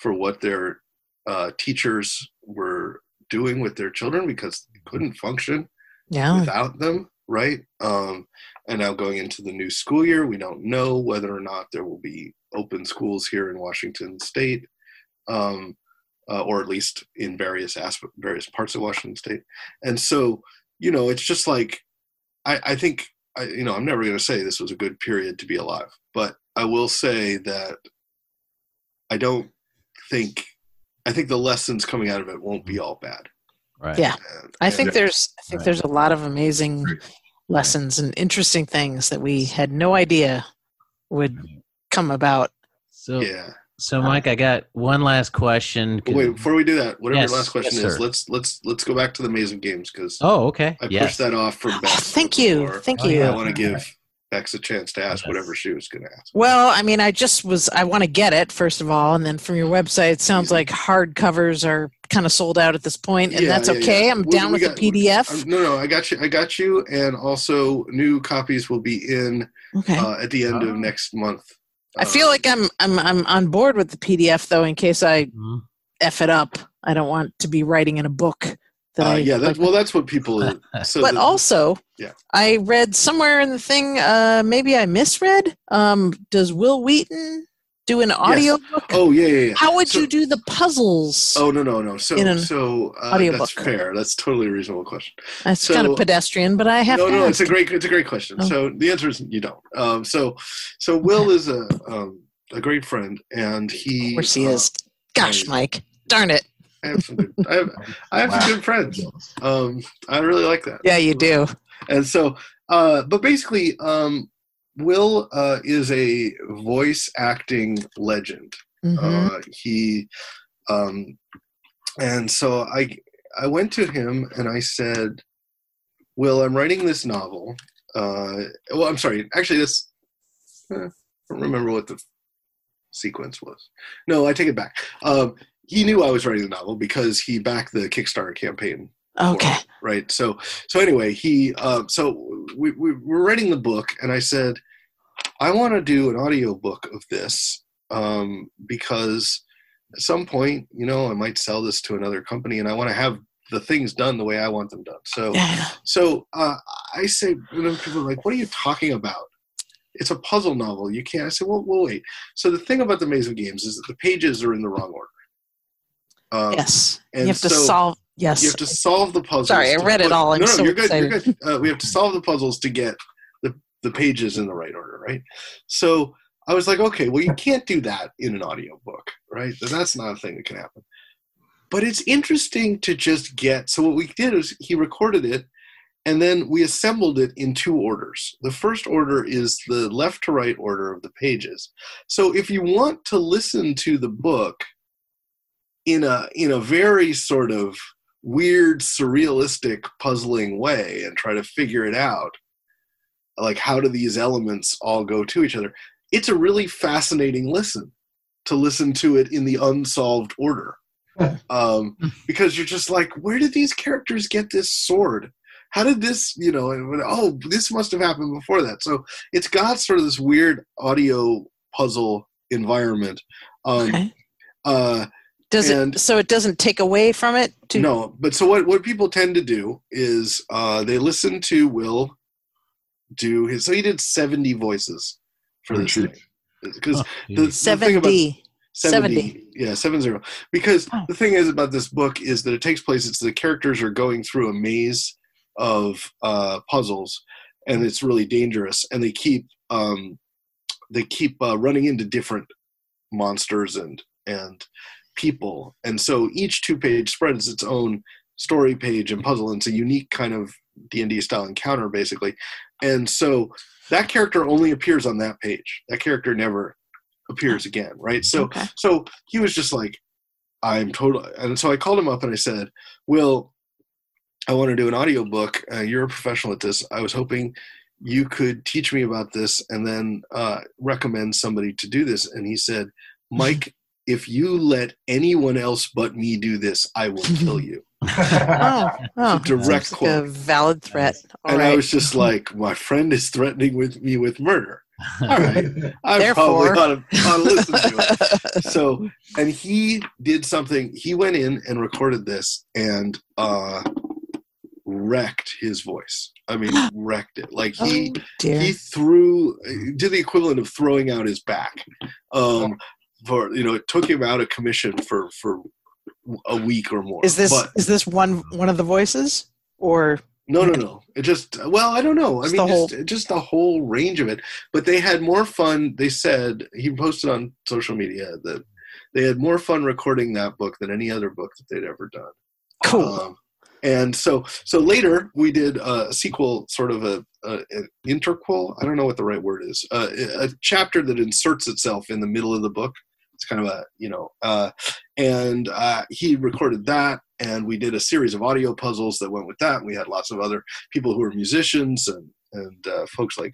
for what their uh, teachers were doing with their children because they couldn't function
yeah.
without them, right? Um, and now going into the new school year, we don't know whether or not there will be open schools here in Washington State, um, uh, or at least in various asp- various parts of Washington State. And so, you know, it's just like I, I think I, you know I'm never going to say this was a good period to be alive, but I will say that I don't think I think the lessons coming out of it won't be all bad.
Right.
Yeah.
And-
I
and-
think there's I think
Right.
there's a lot of amazing
Right.
lessons and interesting things that we had no idea would come about.
So,
yeah.
So Mike, I got one last question.
Wait, before we do that, whatever
Yes,
your last question
yes,
is, let's let's let's go back to the Maze of Games because
oh, okay.
I
yes.
pushed that off for
Oh,
Bex.
thank you.
before.
Thank
Oh,
you.
I want to give Bex a chance to ask
Yes.
whatever she was going to ask.
Well, I mean, I just was I want to get it first of all, and then from your website, it sounds like hardcovers are kind of sold out at this point, and
Yeah,
that's
yeah,
okay.
yeah.
I'm
We-
down
we
with
got-
the PDF.
No, no, I got you. I got you. And also, new copies will be in
okay.
uh, at the end
Oh.
of next month.
I feel like I'm I'm I'm on board with the PDF though, in case I
Mhm.
f it up. I don't want to be writing in a book that
uh,
I
yeah, that,
like-
well, that's what people. [laughs] So
but
the-
also
Yeah.
i read somewhere in the thing uh maybe i misread um does Wil Wheaton do an audio book
oh yeah, yeah, yeah.
how would
So-
you do the puzzles
Oh no, no, no. So
in an
so uh,
audiobook?
that's fair. That's totally a reasonable question.
that's kind of pedestrian but i have
no,
to
no,
ask.
it's a great, it's a great question.
Oh.
So the answer is you don't. Um, so, so Wil is a um, a great friend, and he.
of course he
uh,
is gosh mike darn it
I have some good. I have, I have some good friends. Um, I really like that.
yeah you do
And so, uh, but basically, um, Wil uh, is a voice acting legend.
Mhm.
Uh, he, um, and so I, I went to him and I said, "Wil, I'm writing this novel. Uh, well, I'm sorry. Actually, this eh, I don't remember what the sequence was. No, I take it back. Um, he knew I was writing the novel because he backed the Kickstarter campaign
okay
right so so anyway he um so we, we were writing the book and i said i want to do an audio book of this um because at some point, you know, I might sell this to another company, and I want to have the things done the way I want them done. So,
Yeah.
so uh, I say, you know, people are like, "What are you talking about?" It's a puzzle novel. You can't. I say, "Well, well, wait." So the thing about the Maze of Games is that the pages are in the wrong order. Um,
yes. You have to solve. Yes.
You have to solve the puzzles.
Sorry, I read it all. I'm
no, no,
so
you're good. You're good. Uh, we have to solve the puzzles to get the the pages in the right order, right? So I was like, okay, well, you can't do that in an audiobook, right? That's not a thing that can happen. But it's interesting to just get. So what we did is he recorded it, and then we assembled it in two orders. The first order is the left to right order of the pages. So if you want to listen to the book in a in a very sort of weird surrealistic puzzling way and try to figure it out like how do these elements all go to each other? It's a really fascinating listen to listen to it in the unsolved order. [laughs] Um, because you're just like where did these characters get this sword? How did this you know and, oh this must have happened before that. So it's got sort of this weird audio puzzle environment. Um,
Okay.
uh,
Does
and-
it? So it doesn't take away from it. To,
no, but so what? What people tend to do is uh, they listen to Wil do his. So he did seventy voices for this thing because
Oh,
the, the
Seven
thing about 70,
70.
yeah, seven zero. Because
Oh.
the thing is about this book is that it takes place. It's the characters are going through a maze of uh, puzzles, and it's really dangerous. And they keep um, they keep uh, running into different monsters and and people, and so each two page spread is its own story page and puzzle. And it's a unique kind of D and D style encounter, basically. And so that character only appears on that page. That character never appears again, right? So
Okay.
so he was just like, I'm totally, and so I called him up and I said, Wil, I want to do an audiobook. Uh, you're a professional at this. I was hoping you could teach me about this and then uh, recommend somebody to do this. And he said, [laughs] Mike, if you let anyone else but me do this, I will [laughs] kill you. [laughs]
Oh, oh,
It's a direct
seems like a
quote.
valid threat. All
and
right.
I was just like, my friend is threatening with me with murder. [laughs] All right. I
Therefore-
probably ought to, ought to listen to it. so and he did something he went in and recorded this and uh wrecked his voice i mean [gasps] wrecked it like he
oh,
he threw did the equivalent of throwing out his back um for you know it took him out of commission for for a week or more
is this
but
is this one one of the voices or?
No no no. It just well i don't know. I mean
the whole-
just, just the whole range of it. But they had more fun they said he posted on social media that they had more fun recording that book than any other book that they'd ever done.
Cool?
um, and so so later we did a sequel sort of a, a an interquel? I don't know what the right word is. Uh, a chapter that inserts itself in the middle of the book it's kind of a you know uh, and uh, he recorded that and we did a series of audio puzzles that went with that we had lots of other people who were musicians and and uh, folks like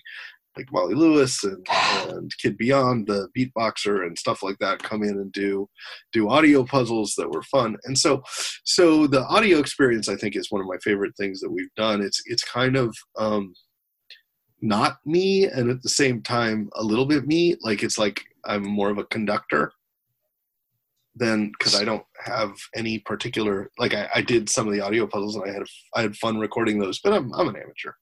like Molly Lewis and, and Kid Beyond, the beatboxer and stuff like that, come in and do do audio puzzles that were fun. And so, so the audio experience, I think, is one of my favorite things that we've done. It's it's kind of um, not me, and at the same time, a little bit me. Like it's like I'm more of a conductor than because I don't have any particular like I, I did some of the audio puzzles and I had I had fun recording those, but I'm I'm an amateur,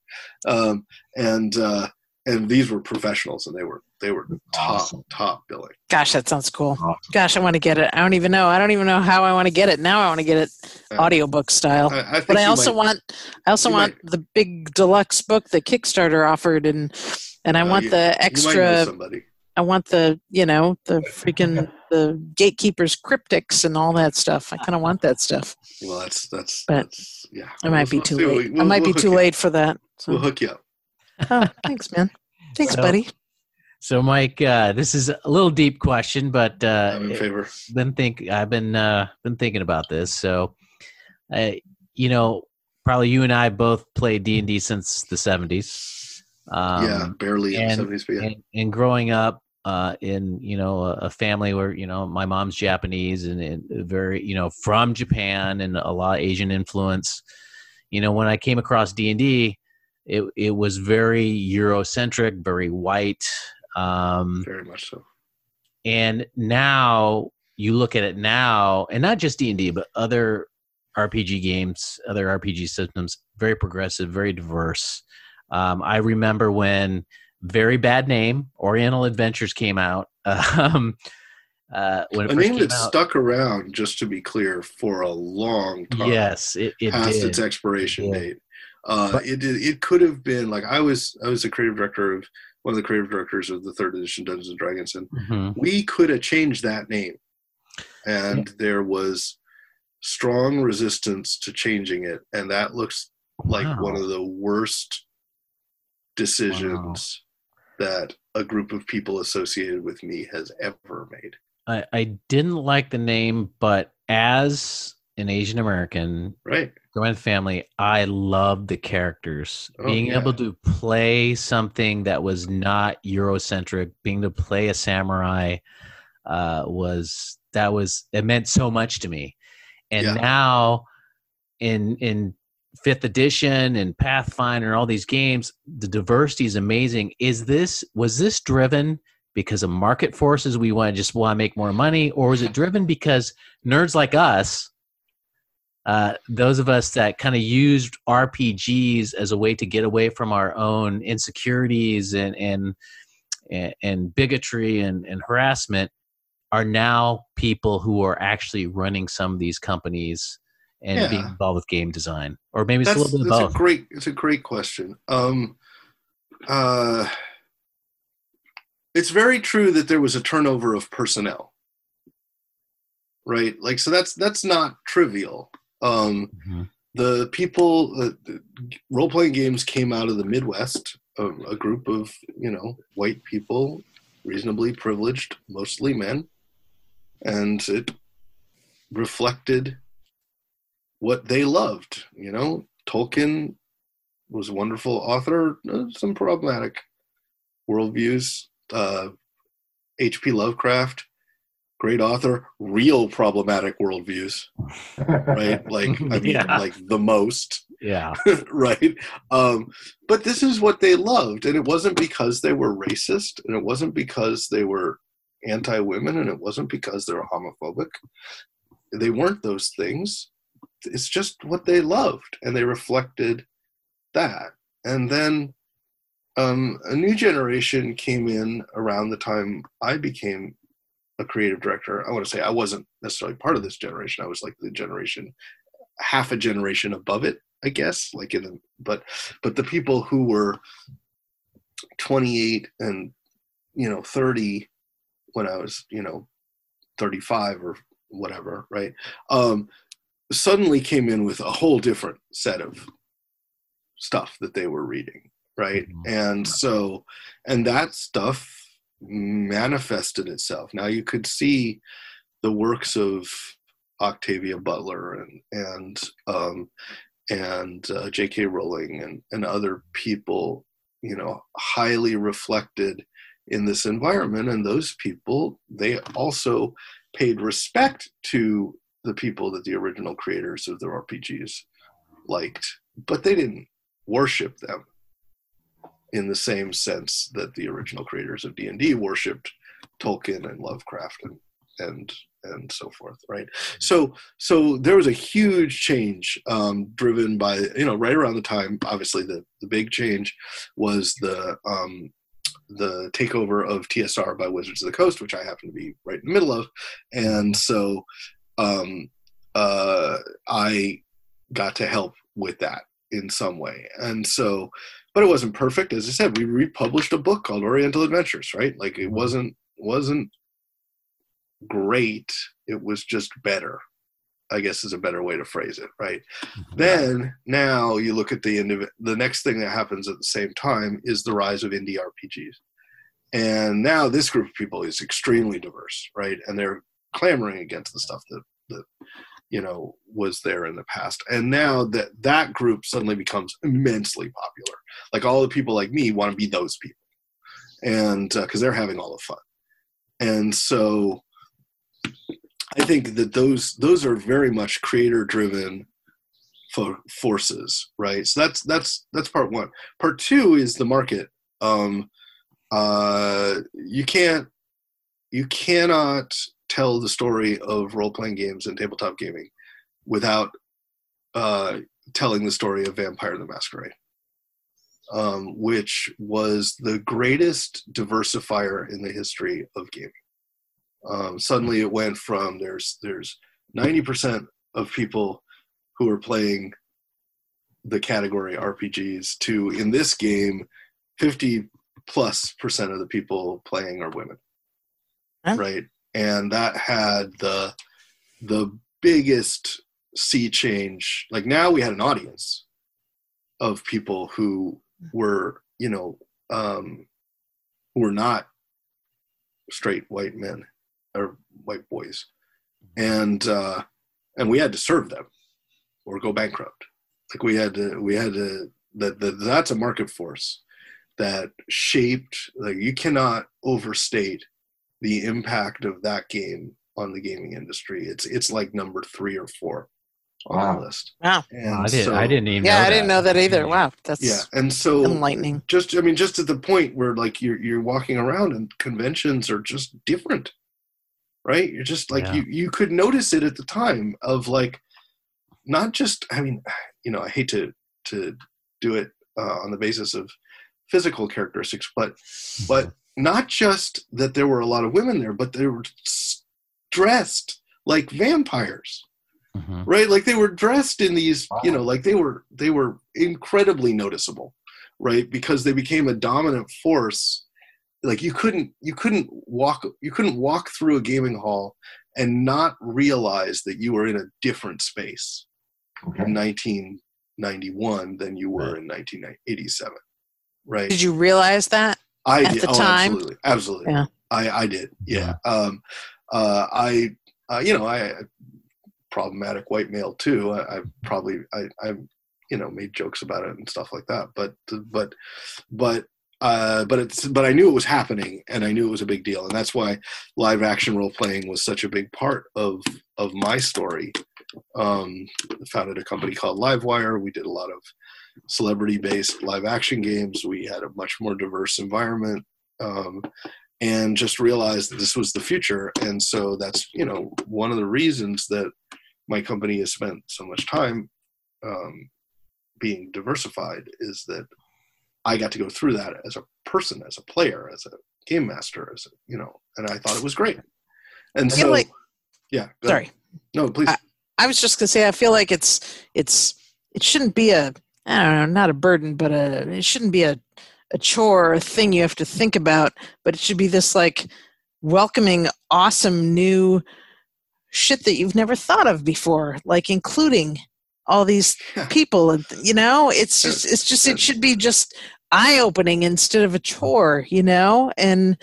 um, and uh, and these were professionals and they were they were top
Awesome.
top billing.
Gosh, that sounds cool.
Awesome.
Gosh, I want to get it. I don't even know. I don't even know how I want to get it. Now I want to get it
Yeah.
audiobook style.
I, I
but I also
might-
want I also
you
want the big deluxe book that Kickstarter offered and and I
Uh,
want
you-
the
you might know
extra
somebody.
I want the you know the freaking the gatekeepers cryptics and all that stuff. I kind of want that stuff.
Well, that's that's
But
that's yeah.
I might be
We'll
too
see what
late.
we-
I might
we'll
be too
you-
late for that. So.
We'll hook you up.
Oh, thanks, man. Thanks,
So-
buddy.
So, Mike, uh, this is a little deep question, but uh,
I'm in favor.
been think I've been uh, been thinking about this. So, uh, you know, probably you and I both played D and D since the seventies. Um,
yeah, barely in the
and-
seventies, but yeah.
and, and growing up uh, in you know a, a family where you know my mom's Japanese and, and very you know from Japan and a lot of Asian influence. You know, when I came across D and D, it it was very Eurocentric, very white. Um,
very much so.
and now you look at it now, and not just D and D, but other RPG games, other RPG systems, very progressive, very diverse. Um, I remember when very bad name Oriental Adventures came out. [laughs] Um, uh, when it
A name that
out,
stuck around, just to be clear, for a long time.
yes, it, it
past
did.
its expiration
Yeah.
date. Uh,
But-
it did, it could have been like I was I was the creative director of one of the creative directors of the third edition Dungeons and Dragons, and
Mhm.
we could have changed that name, and there was strong resistance to changing it, and that looks like
Wow.
one of the worst decisions that a group of people associated with me has ever made.
I, I didn't like the name, but as an Asian American
Right?
growing family, I loved the characters.
Oh,
being
yeah.
able to play something that was not Eurocentric, being to play a samurai, uh, was that was it meant so much to me. And
Yeah.
now, in in fifth edition and Pathfinder and all these games, the diversity is amazing. Is this was this driven because of market forces? We want to just want to make more money, or was it [laughs] driven because nerds like us? Uh, those of us that kind of used RPGs as a way to get away from our own insecurities and and and, bigotry and, and harassment are now people who are actually running some of these companies and
Yeah.
being involved with game design, or maybe it's
that's,
a little bit
that's
both.
a great it's a great question. Um uh it's very true that there was a turnover of personnel. Right? Like so that's that's not trivial um
Mhm.
the people uh, role-playing games came out of the midwest a, a group of you know white people reasonably privileged mostly men and it reflected what they loved you know tolkien was a wonderful author uh, some problematic worldviews uh, hp lovecraft great author real problematic worldviews right? [laughs] Like i mean
Yeah.
like the most
Yeah, [laughs]
right? Um but this is what they loved and it wasn't because they were racist and it wasn't because they were anti-women and it wasn't because they were homophobic. They weren't those things. It's just what they loved and they reflected that. And then um, a new generation came in around the time i became a creative director. I want to say i wasn't necessarily part of this generation. I was like the generation half a generation above it i guess like in the but but the people who were 28 and you know 30 when i was you know 35 or whatever right um suddenly came in with a whole different set of stuff that they were reading right?
Mhm.
and so and that stuff manifested itself. Now you could see the works of octavia butler and and um and uh, j.k rowling and and other people you know highly reflected in this environment. And those people they also paid respect to the people that the original creators of the rpgs liked but they didn't worship them in the same sense that the original creators of d&d worshipped tolkien and lovecraft and and and so forth right? So so there was a huge change um, driven by you know right around the time obviously the the big change was the um, the takeover of TSR by Wizards of the Coast, which I happen to be right in the middle of, and so um, uh, I got to help with that in some way, and so, but it wasn't perfect. As I said, we republished a book called Oriental Adventures, right? Like it mm-hmm. wasn't wasn't great. It was just better. I guess is a better way to phrase it, right? Mm-hmm. Then now you look at the indiv- the next thing that happens at the same time is the rise of indie RPGs. And now this group of people is extremely diverse, right? And they're clamoring against the stuff that that you know was there in the past. And now that that group suddenly becomes immensely popular. Like all the people like me want to be those people. And because they're having all the fun. And so I think that those those are very much creator driven for forces, right? So that's that's that's part one. Part two is the market. Um, uh, you can't you cannot tell the story of role playing games and tabletop gaming without uh, telling the story of Vampire the Masquerade, um, which was the greatest diversifier in the history of gaming. Um, suddenly, it went from there's there's ninety percent of people who are playing the category RPGs to in this game, fifty plus percent of the people playing are women,
Huh?
right? And that had the the biggest sea change. Like now, we had an audience of people who were, you know, um, who were not straight white men or white boys, and uh, and we had to serve them or go bankrupt. Like we had to, we had to. That, that that's a market force that shaped. Like you cannot overstate the impact of that game on the gaming industry. It's it's like number three or four on
Wow.
the list.
Wow.
And
I didn't.
so-
I didn't even.
Yeah,
know
I didn't know that either. Wow, that's
Yeah, and so
enlightening.
just I mean, just at the point where like you're you're walking around and conventions are just different, right? You're just like
Yeah.
you you could notice it at the time of like not just I mean, [sighs] you know, I hate to to do it uh, on the basis of physical characteristics, but but not just that there were a lot of women there, but they were dressed like vampires
Mhm.
right like they were dressed in these you know like they were they were incredibly noticeable right because they became a dominant force like you couldn't you couldn't walk you couldn't walk through a gaming hall and not realize that you were in a different space
Okay.
in 1991 than you were in 1987 right
Did you realize that?
I
at
did.
the
oh,
time?
absolutely, absolutely.
Yeah.
I I did. Yeah. Um, uh, I uh, you know I problematic white male too. I, I probably I I you know made jokes about it and stuff like that. But but but uh, but it's but I knew it was happening and I knew it was a big deal and that's why live action role playing was such a big part of of my story. Um, founded a company called Livewire. We did a lot of celebrity based live action games. We had a much more diverse environment. Um, and just realized that this was the future. And so that's, you know, one of the reasons that my company has spent so much time um, being diversified is that I got to go through that as a person, as a player, as a game master, as a, you know, and I thought it was great. And
I
so,
like-
yeah,
Sorry.
ahead. no, please.
I- I was just gonna say I feel like it's it's it shouldn't be a I don't know not a burden but a it shouldn't be a a chore or a thing you have to think about but it should be this like welcoming awesome new shit that you've never thought of before like including all these [laughs] people and you know it's just it's just it should be just eye opening instead of a chore you know and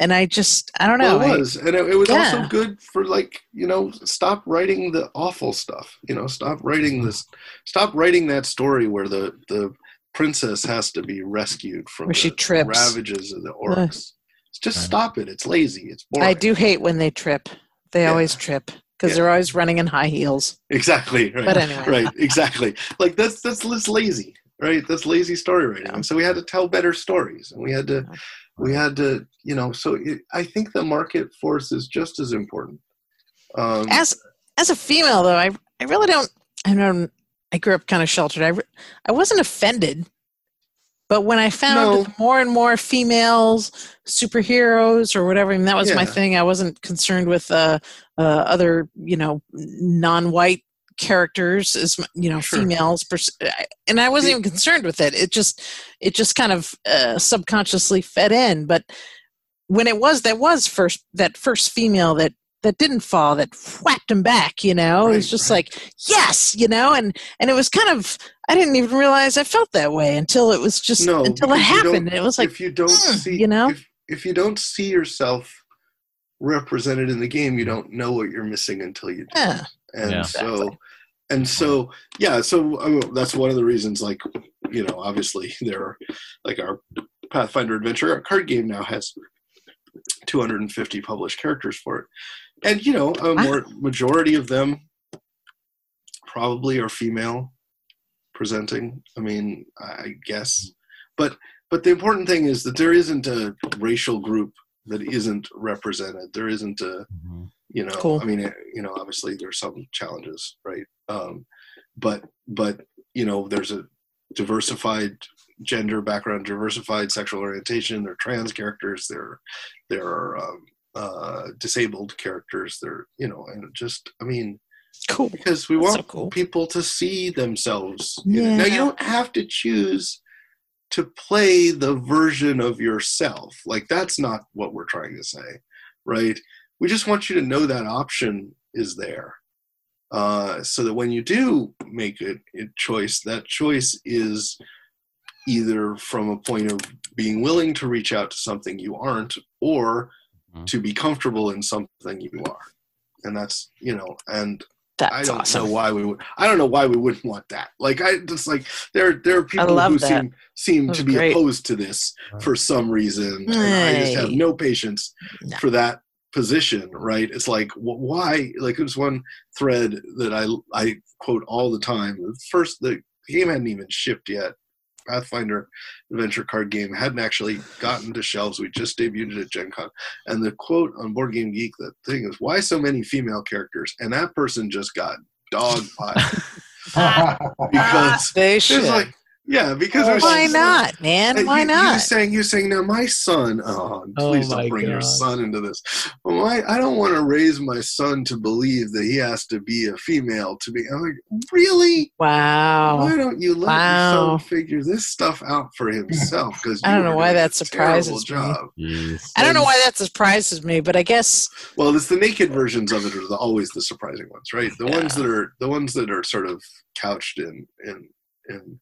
and I just I don't know
Well, it was, and it, it was also good for like you know, stop writing the awful stuff. You know, stop writing this, stop writing that story where the the princess has to be rescued from
Where she
the
trips.
ravages of the orcs. Just
Right.
stop it. It's lazy. It's boring.
I do hate when they trip. They
Yeah.
always trip because
Yeah.
they're always running in high heels.
exactly. Right.
But anyway.
right. Exactly. Like that's that's that's lazy. Right. That's lazy story writing.
Yeah.
So we had to tell better stories, and we had to we had to you know. So it, I think the market force is just as important. Um,
As as a female, though, I I really don't. I don't. I grew up kind of sheltered. I I wasn't offended, but when I found
No.
more and more females, superheroes or whatever, I mean, that was my thing. I wasn't concerned with uh, uh, other you know non-white characters as you know
Sure.
females and i wasn't even concerned with it. It just it just kind of uh, subconsciously fed in. But when it was that was first that first female that that didn't fall that whacked him back you know? It was just
right.
like yes! You know? And and it was kind of i didn't even realize i felt that way until it was just
No,
until it
because you don't-
happened. And it was like
if you don't
"Mm,"
see
you know?
if, if you don't see yourself represented in the game you don't know what you're missing until you do.
Yeah
and
Yeah.
so
Exactly.
and so yeah so I mean, that's one of the reasons like you know obviously [laughs] there are like our pathfinder adventure our card game now has 250 published characters for it and you know a
Wow.
more majority of them probably are female presenting i mean i guess but but the important thing is that there isn't a racial group that isn't represented there isn't a
Mhm.
You know,
Cool.
I mean, it- you know, obviously there's some challenges, right? Um, but but you know, there's a diversified gender background, diversified sexual orientation. There are trans characters. There there are um, uh, disabled characters. There, you know, and just I mean,
Cool.
because we
That's
want
so cool.
people to see themselves. it. Now you don't have to choose to play the version of yourself. Like that's not what we're trying to say, right? We just want you to know that option is there, uh, so that when you do make a, a choice, that choice is either from a point of being willing to reach out to something you aren't, or
Mhm.
to be comfortable in something you are. And that's you know, and
That's
I don't
awesome.
know why we would. I don't know why we wouldn't want that. Like I just like there there are people who
that.
seem seem to be
great.
opposed to this for some reason, and I just have no patience
No.
for that position. Right? It's like why? Like there's one thread that I I quote all the time. The First, the game hadn't even shipped yet. Pathfinder adventure card game hadn't actually gotten to shelves. We just debuted it at Gen Con. And the quote on Board Game Geek, the thing is, why so many female characters? And that person just got dog piled [laughs] because
They
it's
should.
like, yeah, because oh, it
Why
just
not, man? Why
you, You
not?
saying, you saying, now my son, oh,
Oh
please
my
don't bring your son into this. Well, my, I don't want to raise my son to believe that he has to be a female to be. I'm like, really?
Wow.
Why don't you let
Wow.
your son figure this stuff out for himself? [laughs] Because
I don't know why that surprises me.
Job.
Jeez.
I don't know why that surprises me, but I guess
Well, it's the naked versions of it are the, always the surprising ones, right? The ones that are the ones that are sort of couched in in in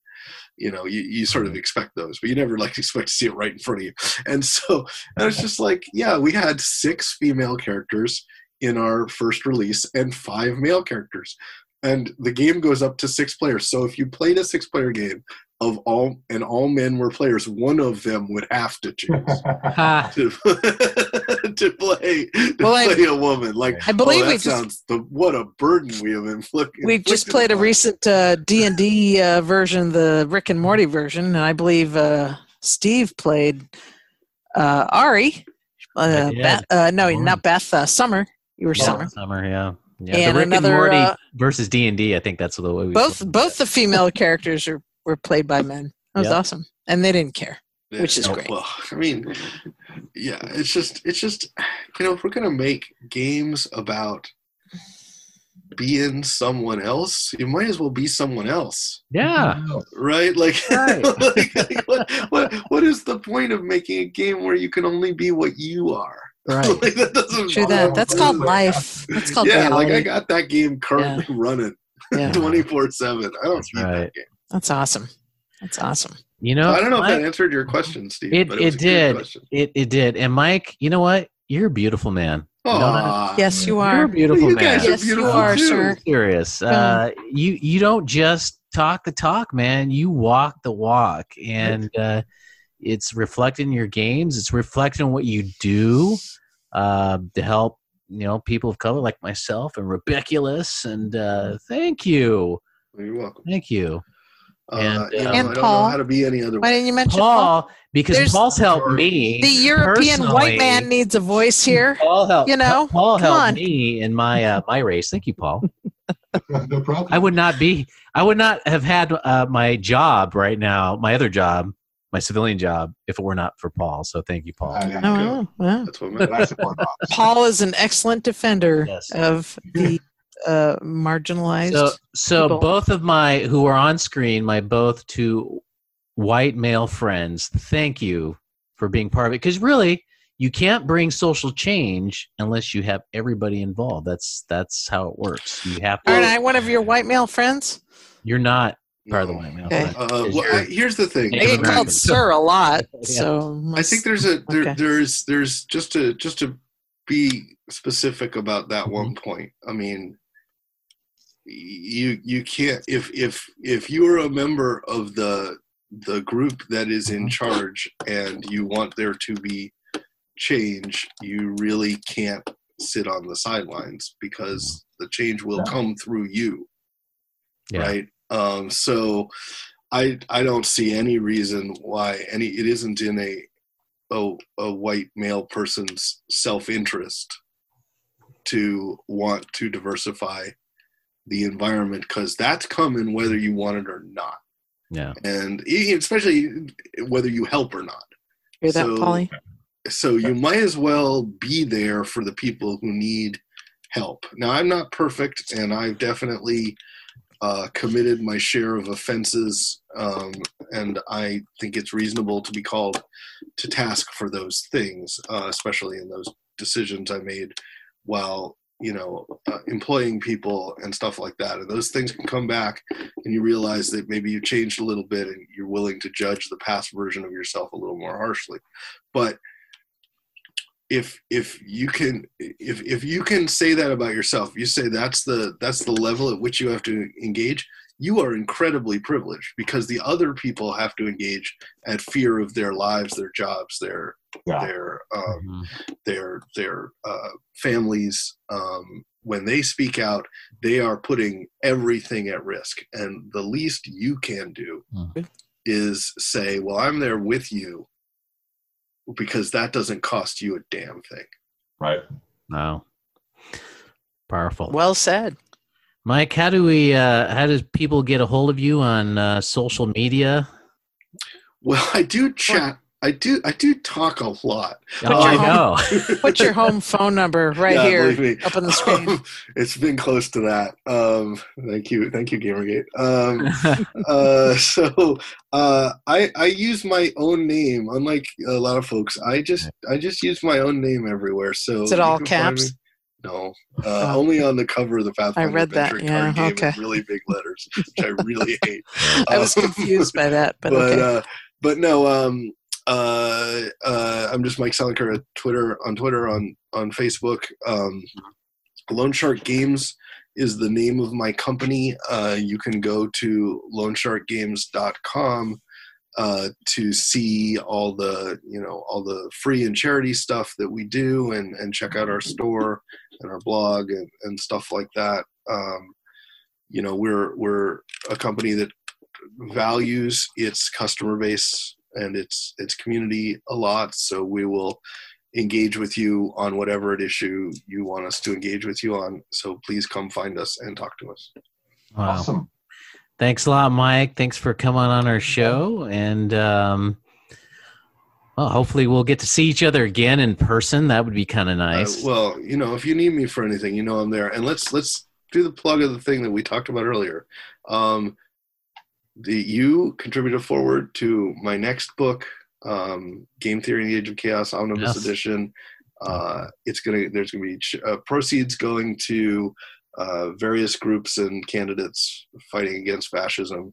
you know you, you sort of expect those, but you never like [laughs] expect to see it right in front of you. And so [laughs] and it's just like yeah, we had six female characters in our first release and five male characters. And the game goes up to six players. So if you played a six player game of all and all men were players, one of them would have to choose [laughs] to, [laughs] to play to
Well,
play a woman. Like
I believe
oh,
we
that
just-
the what a burden we have inflicted.
We've just
inflicted
played a recent uh, D and D uh, version, the Rick and Morty version, and I believe uh, Steve played uh, Ari. Uh, Beth, uh, no, not Beth. Uh, Summer. You were Summer.
Summer, yeah. Yeah,
And
the Rick
another,
and Morty
uh,
versus D and D. I think that's the way we
Both both the female characters are, were played by men. That was
Yep.
awesome, and they didn't care.
Yeah,
which is
no,
great.
Well, I mean, yeah, it's just it's just you know if we're gonna make games about being someone else, you might as well be someone else.
Yeah.
right? Like, [laughs]
Right.
like, like, what, what, what is the point of making a game where you can only be what you are?
Right. [laughs]
like, that doesn't
True that. That's called life. That's called
yeah, like I got that game currently running
Yeah, [laughs]
twenty four seven. I don't
That's
need
right.
that game.
That's awesome. That's awesome.
You know,
I don't know if
Mike,
that answered your question, Steve.
It-
but it,
it
a
did. it it did. And Mike, you know what? You're a beautiful man. You know that?
Aw.
Yes, you are.
You're a beautiful
you
man.
guys are
Yes, you are,
too.
sir.
serious. Uh, you you don't just talk the talk, man. You walk the walk, and uh, it's reflected in your games. It's reflected in what you do uh, to help you know people of color like myself and Rebeculous. And uh, thank you,
You're welcome.
thank you,
Uh,
And,
you know,
uh,
And
I don't
Paul.
know how to be any other
Why didn't you mention Paul?
Paul, because
There's-
Paul's helped me.
The European white man needs a voice here.
Paul helped.
you know,
Paul
come
helped
on.
me in my uh, my race. Thank you, Paul. [laughs]
no problem.
I would not be. I would not have had uh, my job right now, my other job, my civilian job, if it were not for Paul. So thank you, Paul.
I- I-
Oh, wow.
That's what
but I
matters.
support Bob.
Paul is an excellent defender
Yes.
of the uh, marginalized.
So, so
people.
both of my who are on screen, my both two white male friends, thank you for being part of it. Because really, you can't bring social change unless you have everybody involved. That's that's how it works. You have to.
Aren't I one of your white male friends?
You're not part of the white male.
Okay.
friend,
Uh,
because
well, I, here's the thing.
I get called sir a lot, [laughs]
Yeah.
so
I think there's a there,
Okay.
there's there's just to just to be specific about that one
Mm-hmm.
point. I mean, you you can't if if if you're a member of the the group that is
Mm-hmm.
in charge and you want there to be change, you really can't sit on the sidelines because the change will come through you
Yeah.
right um so i i don't see any reason why any it isn't in a a, a white male person's self-interest to want to diversify the environment because that's coming whether you want it or not,
Yeah.
and especially whether you help or not.
Hear that,
So-
Polly?
So you might as well be there for the people who need help. Now, I'm not perfect, and I've definitely uh, committed my share of offenses, um, and I think it's reasonable to be called to task for those things, uh, especially in those decisions I made while you know uh, employing people and stuff like that. And those things can come back, and you realize that maybe you changed a little bit, and you're willing to judge the past version of yourself a little more harshly. But if if you can if if you can say that about yourself you say that's the that's the level at which you have to engage you are incredibly privileged because the other people have to engage at fear of their lives their jobs their
Yeah.
their um,
Mhm.
their their uh, families um, when they speak out they are putting everything at risk and the least you can do
Mhm.
is say well i'm there with you because that doesn't cost you a damn thing
Right.
Wow. Powerful.
Well said.
Mike, how do we? Uh, how does people get a hold of you on uh, social media?
well i do chat i do i do talk a lot
Oh, I
your
know.
Put your home phone number [laughs] right
Yeah,
here
me.
up on the screen.
Um, [laughs] it's been close to that um, thank you thank you gamergate um, [laughs] uh, so uh, I I use my own name. Unlike a lot of folks, I just I just use my own name everywhere. So
Is it all
can find
caps?
No, uh,
Oh.
only on the cover of the Pathfinder
read that,
Adventure
yeah,
card game
okay.
in really big letters, which I really [laughs] hate.
I was
Um,
confused by that, but, [laughs]
but
okay.
uh, but no, um, uh, uh, I'm just Mike Selinker at Twitter on Twitter on on Facebook. Um, Lone Shark Games is the name of my company. Uh, you can go to lonesharkgames.com uh, to see all the you know all the free and charity stuff that we do, and and check out our store and our blog and, and stuff like that. Um, you know, we're we're a company that values its customer base and its its community a lot. So we will engage with you on whatever issue you want us to engage with you on. So please come find us and talk to us.
Wow.
Awesome.
Thanks a lot, Mike. Thanks for coming on our show, and um, well, hopefully we'll get to see each other again in person. That would be kind of nice.
Uh, well, you know, if you need me for anything, you know I'm there. And let's let's do the plug of the thing that we talked about earlier. Um, the you contributed foreword to my next book, um, Game Theory in the Age of Chaos Omnibus
Yes.
Edition. Uh, it's gonna there's gonna be ch- uh, proceeds going to uh, various groups and candidates fighting against fascism.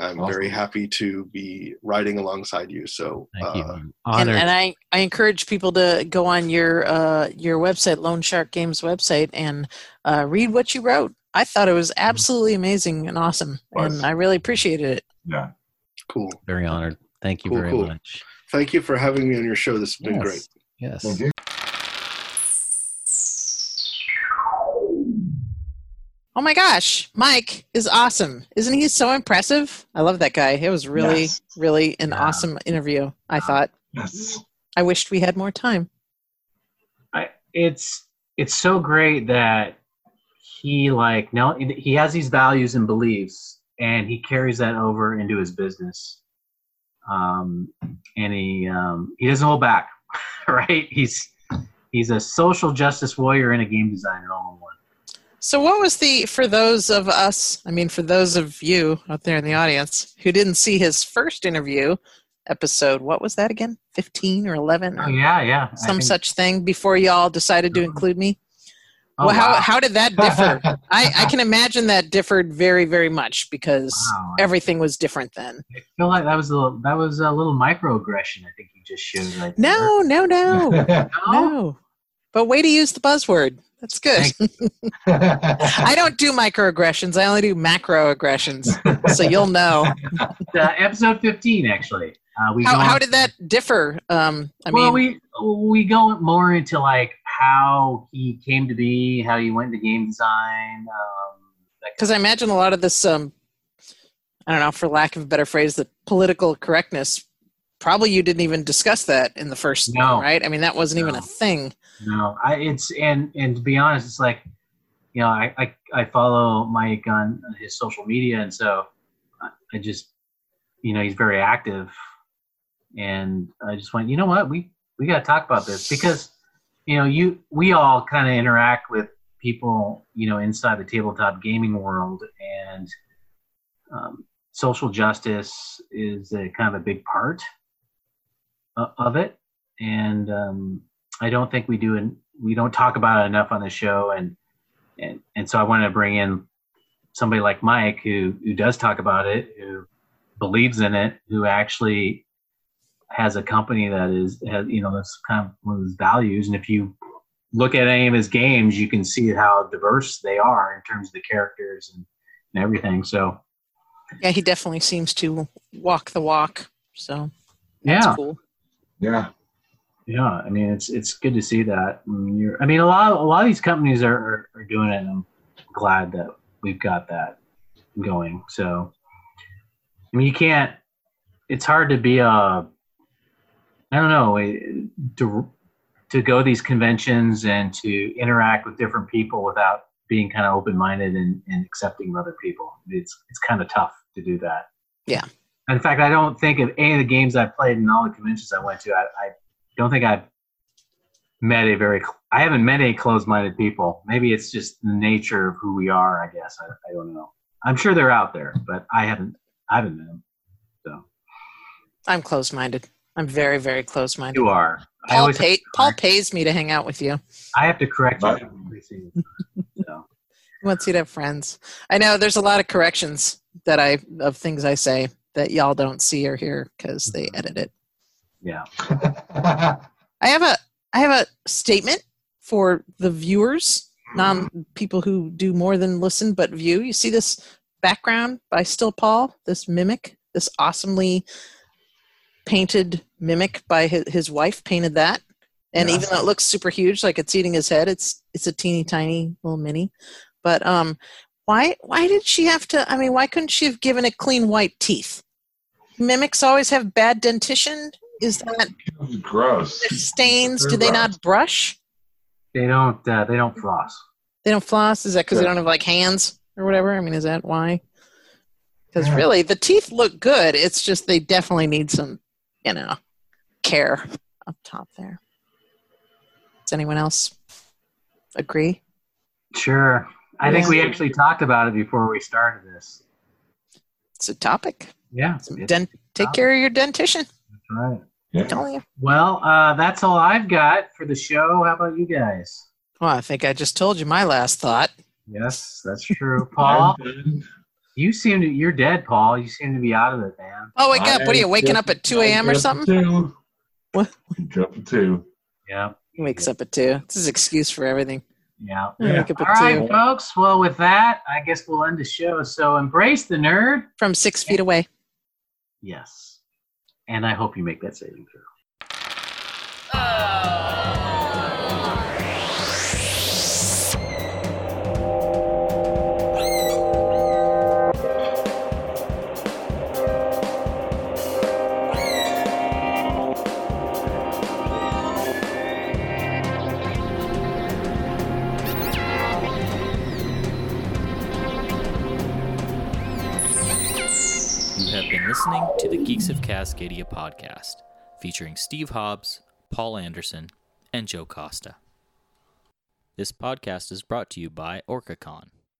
I'm very happy to be riding alongside you. So
Thank
uh,
I'm
and,
honored.
and I, I encourage people to go on your uh, your website, Lone Shark Games website, and uh, read what you wrote. I thought it was absolutely amazing and awesome, and I really appreciated it.
Yeah.
cool.
very honored. Thank you
Cool,
very
cool.
much.
Thank you for having me on your show. This has been
Yes.
great.
Yes.
Oh my gosh, Mike is awesome. Isn't he so impressive? I love that guy. It was really,
Yes.
really an
Yeah.
awesome interview. I thought.
Yes.
I wished we had more time.
I, it's it's so great that he like no he has these values and beliefs and he carries that over into his business um and he um he doesn't hold back [laughs] right he's he's a social justice warrior and a game designer all in one
So, what was the for those of us? I mean, for those of you out there in the audience who didn't see his first interview episode, what was that again? Fifteen or eleven?
oh yeah yeah
Some
think-
such thing before y'all decided to include me.
oh,
well, how
wow.
how did that differ? [laughs] I, I can imagine that differed very very much because
Wow.
everything was different then.
I feel like that was a little, that was a little microaggression I think you just showed right.
No, no, no,
no? [laughs]
no. But way to use the buzzword. That's good. [laughs] [laughs] I don't do microaggressions. I only do macroaggressions. so you'll know. [laughs]
Uh, episode 15 actually uh, we
How, how did that differ? Um, I
well,
mean,
we we go more into like how he came to be, how he went to game design. Um,
because I imagine a lot of this, um, I don't know, for lack of a better phrase, the political correctness probably you didn't even discuss that in the first
No.
one, right? I mean, that wasn't even a thing.
No, I it's and and to be honest, it's like, you know, I I, I follow Mike on his social media, and so I, just, you know, he's very active, and I just went, you know what, we we got to talk about this because, you know, you we all kind of interact with people, you know, inside the tabletop gaming world, and um, social justice is a kind of a big part of it, and um, I don't think we do, and we don't talk about it enough on the show, and and and so I wanted to bring in somebody like Mike who who does talk about it, who believes in it, who actually has a company that is has you know that's kind of one of his values, and if you look at any of his games, you can see how diverse they are in terms of the characters and, and everything. So
Yeah, he definitely seems to walk the walk. So
yeah,
cool.
Yeah.
Yeah, I mean it's it's good to see that. I mean, you're, I mean a lot of, a lot of these companies are, are, are doing it, and I'm glad that we've got that going. So, I mean, you can't. It's hard to be a. I don't know to to go these conventions and to interact with different people without being kind of open minded and, and accepting of other people. It's it's kind of tough to do that.
Yeah.
In fact, I don't think of any of the games I've played and all the conventions I went to. I, I don't think I've met a very. I haven't met any closed-minded people. Maybe it's just the nature of who we are. I guess I, I don't know. I'm sure they're out there, but I haven't. I haven't met them. So
I'm closed minded. I'm very, very closed minded.
you are. I
Paul,
always
pay, Paul pays me to hang out with you.
I have to correct you.
But-
every single So [laughs]
He wants you to have friends. I know there's a lot of corrections that I of things I say that y'all don't see or hear because they edit it.
yeah. [laughs]
I have a I have a statement for the viewers, non people who do more than listen but view. You see this background by Still Paul, this mimic, this awesomely painted mimic by his, his wife painted that. And
Yeah.
even though it looks super huge, like it's eating his head, it's it's a teeny tiny little mini. But um, why why did she have to? I mean, why couldn't she have given it clean white teeth? Mimics always have bad dentition. Is that
Gross.
stains? Do
They're
they not brush?
They don't. Uh, they don't floss.
They don't floss. Is that because they don't have like hands or whatever? I mean, is that why? Because
Yeah.
really, the teeth look good. It's just they definitely need some, you know, care up top there. Does anyone else agree?
Sure. I think we actually talked about it before we started this.
It's a topic.
Yeah.
Some
it's-
dent- take care of your dentition.
that's right.
Yeah.
I'm you.
Well, uh, that's all I've got for the show. How about you guys?
Well, I think I just told you my last thought.
Yes, that's true. Paul, [laughs] you seem to. You're dead, Paul. You seem to be out of it, man.
Oh, wake up. What are you, waking up at 2 a.m. or something?
at two.
What?
Get up at two.
Yeah.
He wakes up at 2. This is excuse for everything.
Yeah.
I wake up
All
at
right,
2
folks. Well, with that, I guess we'll end the show. So embrace the nerd.
from six feet away.
Yes. And I hope you make that saving throw.
You listening to the Geeks of Cascadia podcast, featuring Steve Hobbs, Paul Anderson, and Joe Costa. This podcast is brought to you by OrcaCon,